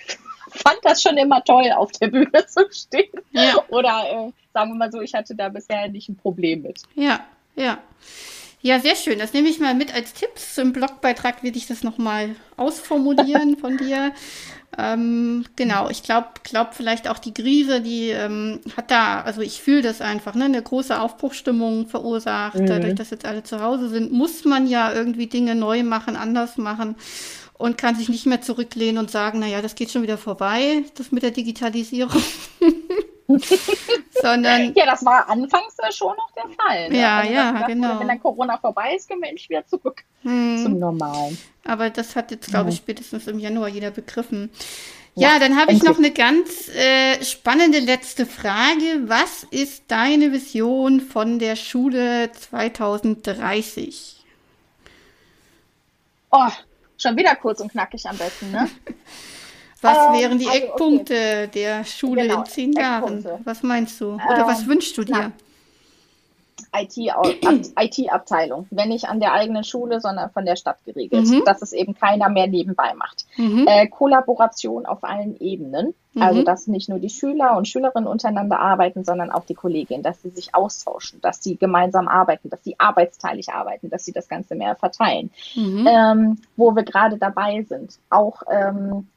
fand das schon immer toll, auf der Bühne zu stehen. Ja. Oder äh, sagen wir mal so, ich hatte da bisher nicht ein Problem mit. Ja, ja. Ja, sehr schön. Das nehme ich mal mit als Tipps. Im Blogbeitrag werde ich das nochmal ausformulieren von dir. Ähm, genau, ich glaube, glaub vielleicht auch die Krise, die ähm, hat da, also ich fühle das einfach, ne, eine große Aufbruchstimmung verursacht. Mhm. Dadurch, dass jetzt alle zu Hause sind, muss man ja irgendwie Dinge neu machen, anders machen und kann sich nicht mehr zurücklehnen und sagen, naja, das geht schon wieder vorbei, das mit der Digitalisierung. Sondern. Ja, das war anfangs schon noch der Fall. Ne? Ja, also, ja, gedacht, genau. Wenn dann Corona vorbei ist, können wir endlich wieder zurück hm. zum Normalen. Aber das hat jetzt, glaube ich, spätestens im Januar jeder begriffen. Ja, ja dann habe ich noch eine ganz äh, spannende letzte Frage. Was ist deine Vision von der Schule 2030? Oh, schon wieder kurz und knackig am besten, ne? Was ähm, wären die also, Eckpunkte okay. der Schule genau, in zehn Jahren? Was meinst du? Oder ähm, was wünschst du dir? IT-Abteilung, wenn nicht an der eigenen Schule, sondern von der Stadt geregelt, mhm. dass es eben keiner mehr nebenbei macht. Mhm. Äh, Kollaboration auf allen Ebenen, mhm. also dass nicht nur die Schüler und Schülerinnen untereinander arbeiten, sondern auch die Kolleginnen, dass sie sich austauschen, dass sie gemeinsam arbeiten, dass sie arbeitsteilig arbeiten, dass sie das Ganze mehr verteilen. Mhm. Ähm, wo wir gerade dabei sind, auch ähm,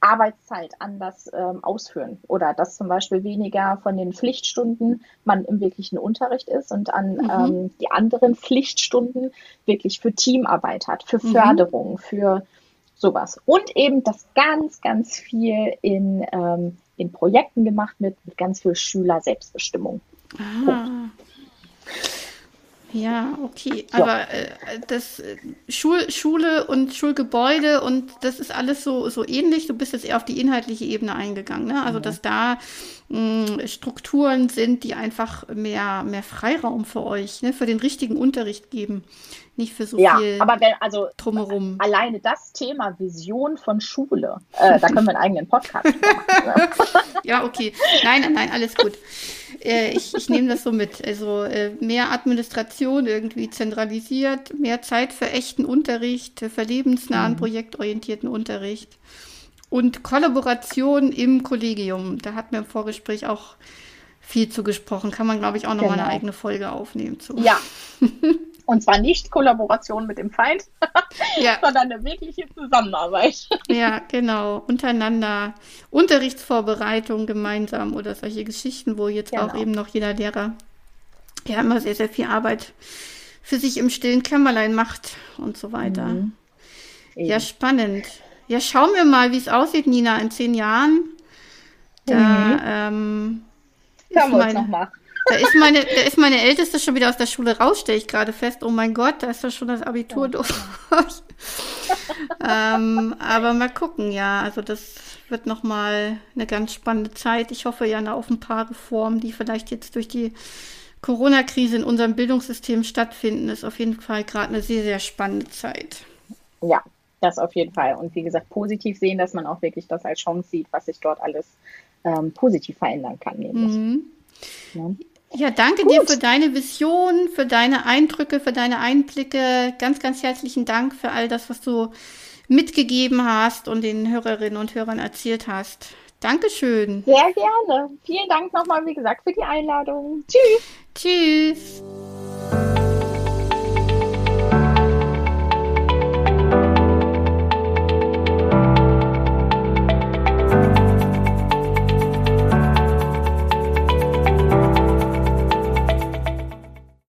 Arbeitszeit anders ähm, ausführen oder dass zum Beispiel weniger von den Pflichtstunden man im wirklichen Unterricht ist und an mhm. ähm, die anderen Pflichtstunden wirklich für Teamarbeit hat, für mhm. Förderung, für sowas. Und eben, dass ganz, ganz viel in, ähm, in Projekten gemacht wird mit ganz viel Schüler-Selbstbestimmung. Ah. Ja, okay. Ja. Aber äh, das äh, Schul Schule und Schulgebäude und das ist alles so, so ähnlich. Du bist jetzt eher auf die inhaltliche Ebene eingegangen. Ne? Also, mhm. dass da mh, hm, Strukturen sind, die einfach mehr, mehr Freiraum für euch, ne? für den richtigen Unterricht geben. Nicht für so ja, viel aber wenn, also drumherum. Alleine das Thema Vision von Schule, äh, da können wir einen eigenen Podcast machen. Ne? ja, okay. Nein, nein, alles gut. Äh, ich, ich nehme das so mit. Also äh, mehr Administration irgendwie zentralisiert, mehr Zeit für echten Unterricht, für lebensnahen, mhm. projektorientierten Unterricht und Kollaboration im Kollegium. Da hat mir im Vorgespräch auch viel zugesprochen. Kann man, glaube ich, auch nochmal genau. eine eigene Folge aufnehmen zu. Ja. Und zwar nicht Kollaboration mit dem Feind, ja. sondern eine wirkliche Zusammenarbeit. Ja, genau. Untereinander. Unterrichtsvorbereitung gemeinsam oder solche Geschichten, wo jetzt genau. auch eben noch jeder Lehrer ja immer sehr, sehr viel Arbeit für sich im stillen Kämmerlein macht und so weiter. Mhm. Ja, spannend. Ja, schauen wir mal, wie es aussieht, Nina, in zehn Jahren. Da, mhm. ähm, Hören wir uns noch mal. Da ist meine, da ist meine Älteste schon wieder aus der Schule raus, stelle ich gerade fest. Oh mein Gott, da ist doch schon das Abitur durch. ähm, aber mal gucken, ja. Also das wird nochmal eine ganz spannende Zeit. Ich hoffe ja auf ein paar Reformen, die vielleicht jetzt durch die Corona-Krise in unserem Bildungssystem stattfinden. Ist auf jeden Fall gerade eine sehr, sehr spannende Zeit. Ja, das auf jeden Fall. Und wie gesagt, positiv sehen, dass man auch wirklich das als Chance sieht, was sich dort alles ähm, positiv verändern kann. Mhm. Ja. Ja, danke Gut. dir für deine Vision, für deine Eindrücke, für deine Einblicke. Ganz, ganz herzlichen Dank für all das, was du mitgegeben hast und den Hörerinnen und Hörern erzählt hast. Dankeschön. Sehr gerne. Vielen Dank nochmal, wie gesagt, für die Einladung. Tschüss. Tschüss.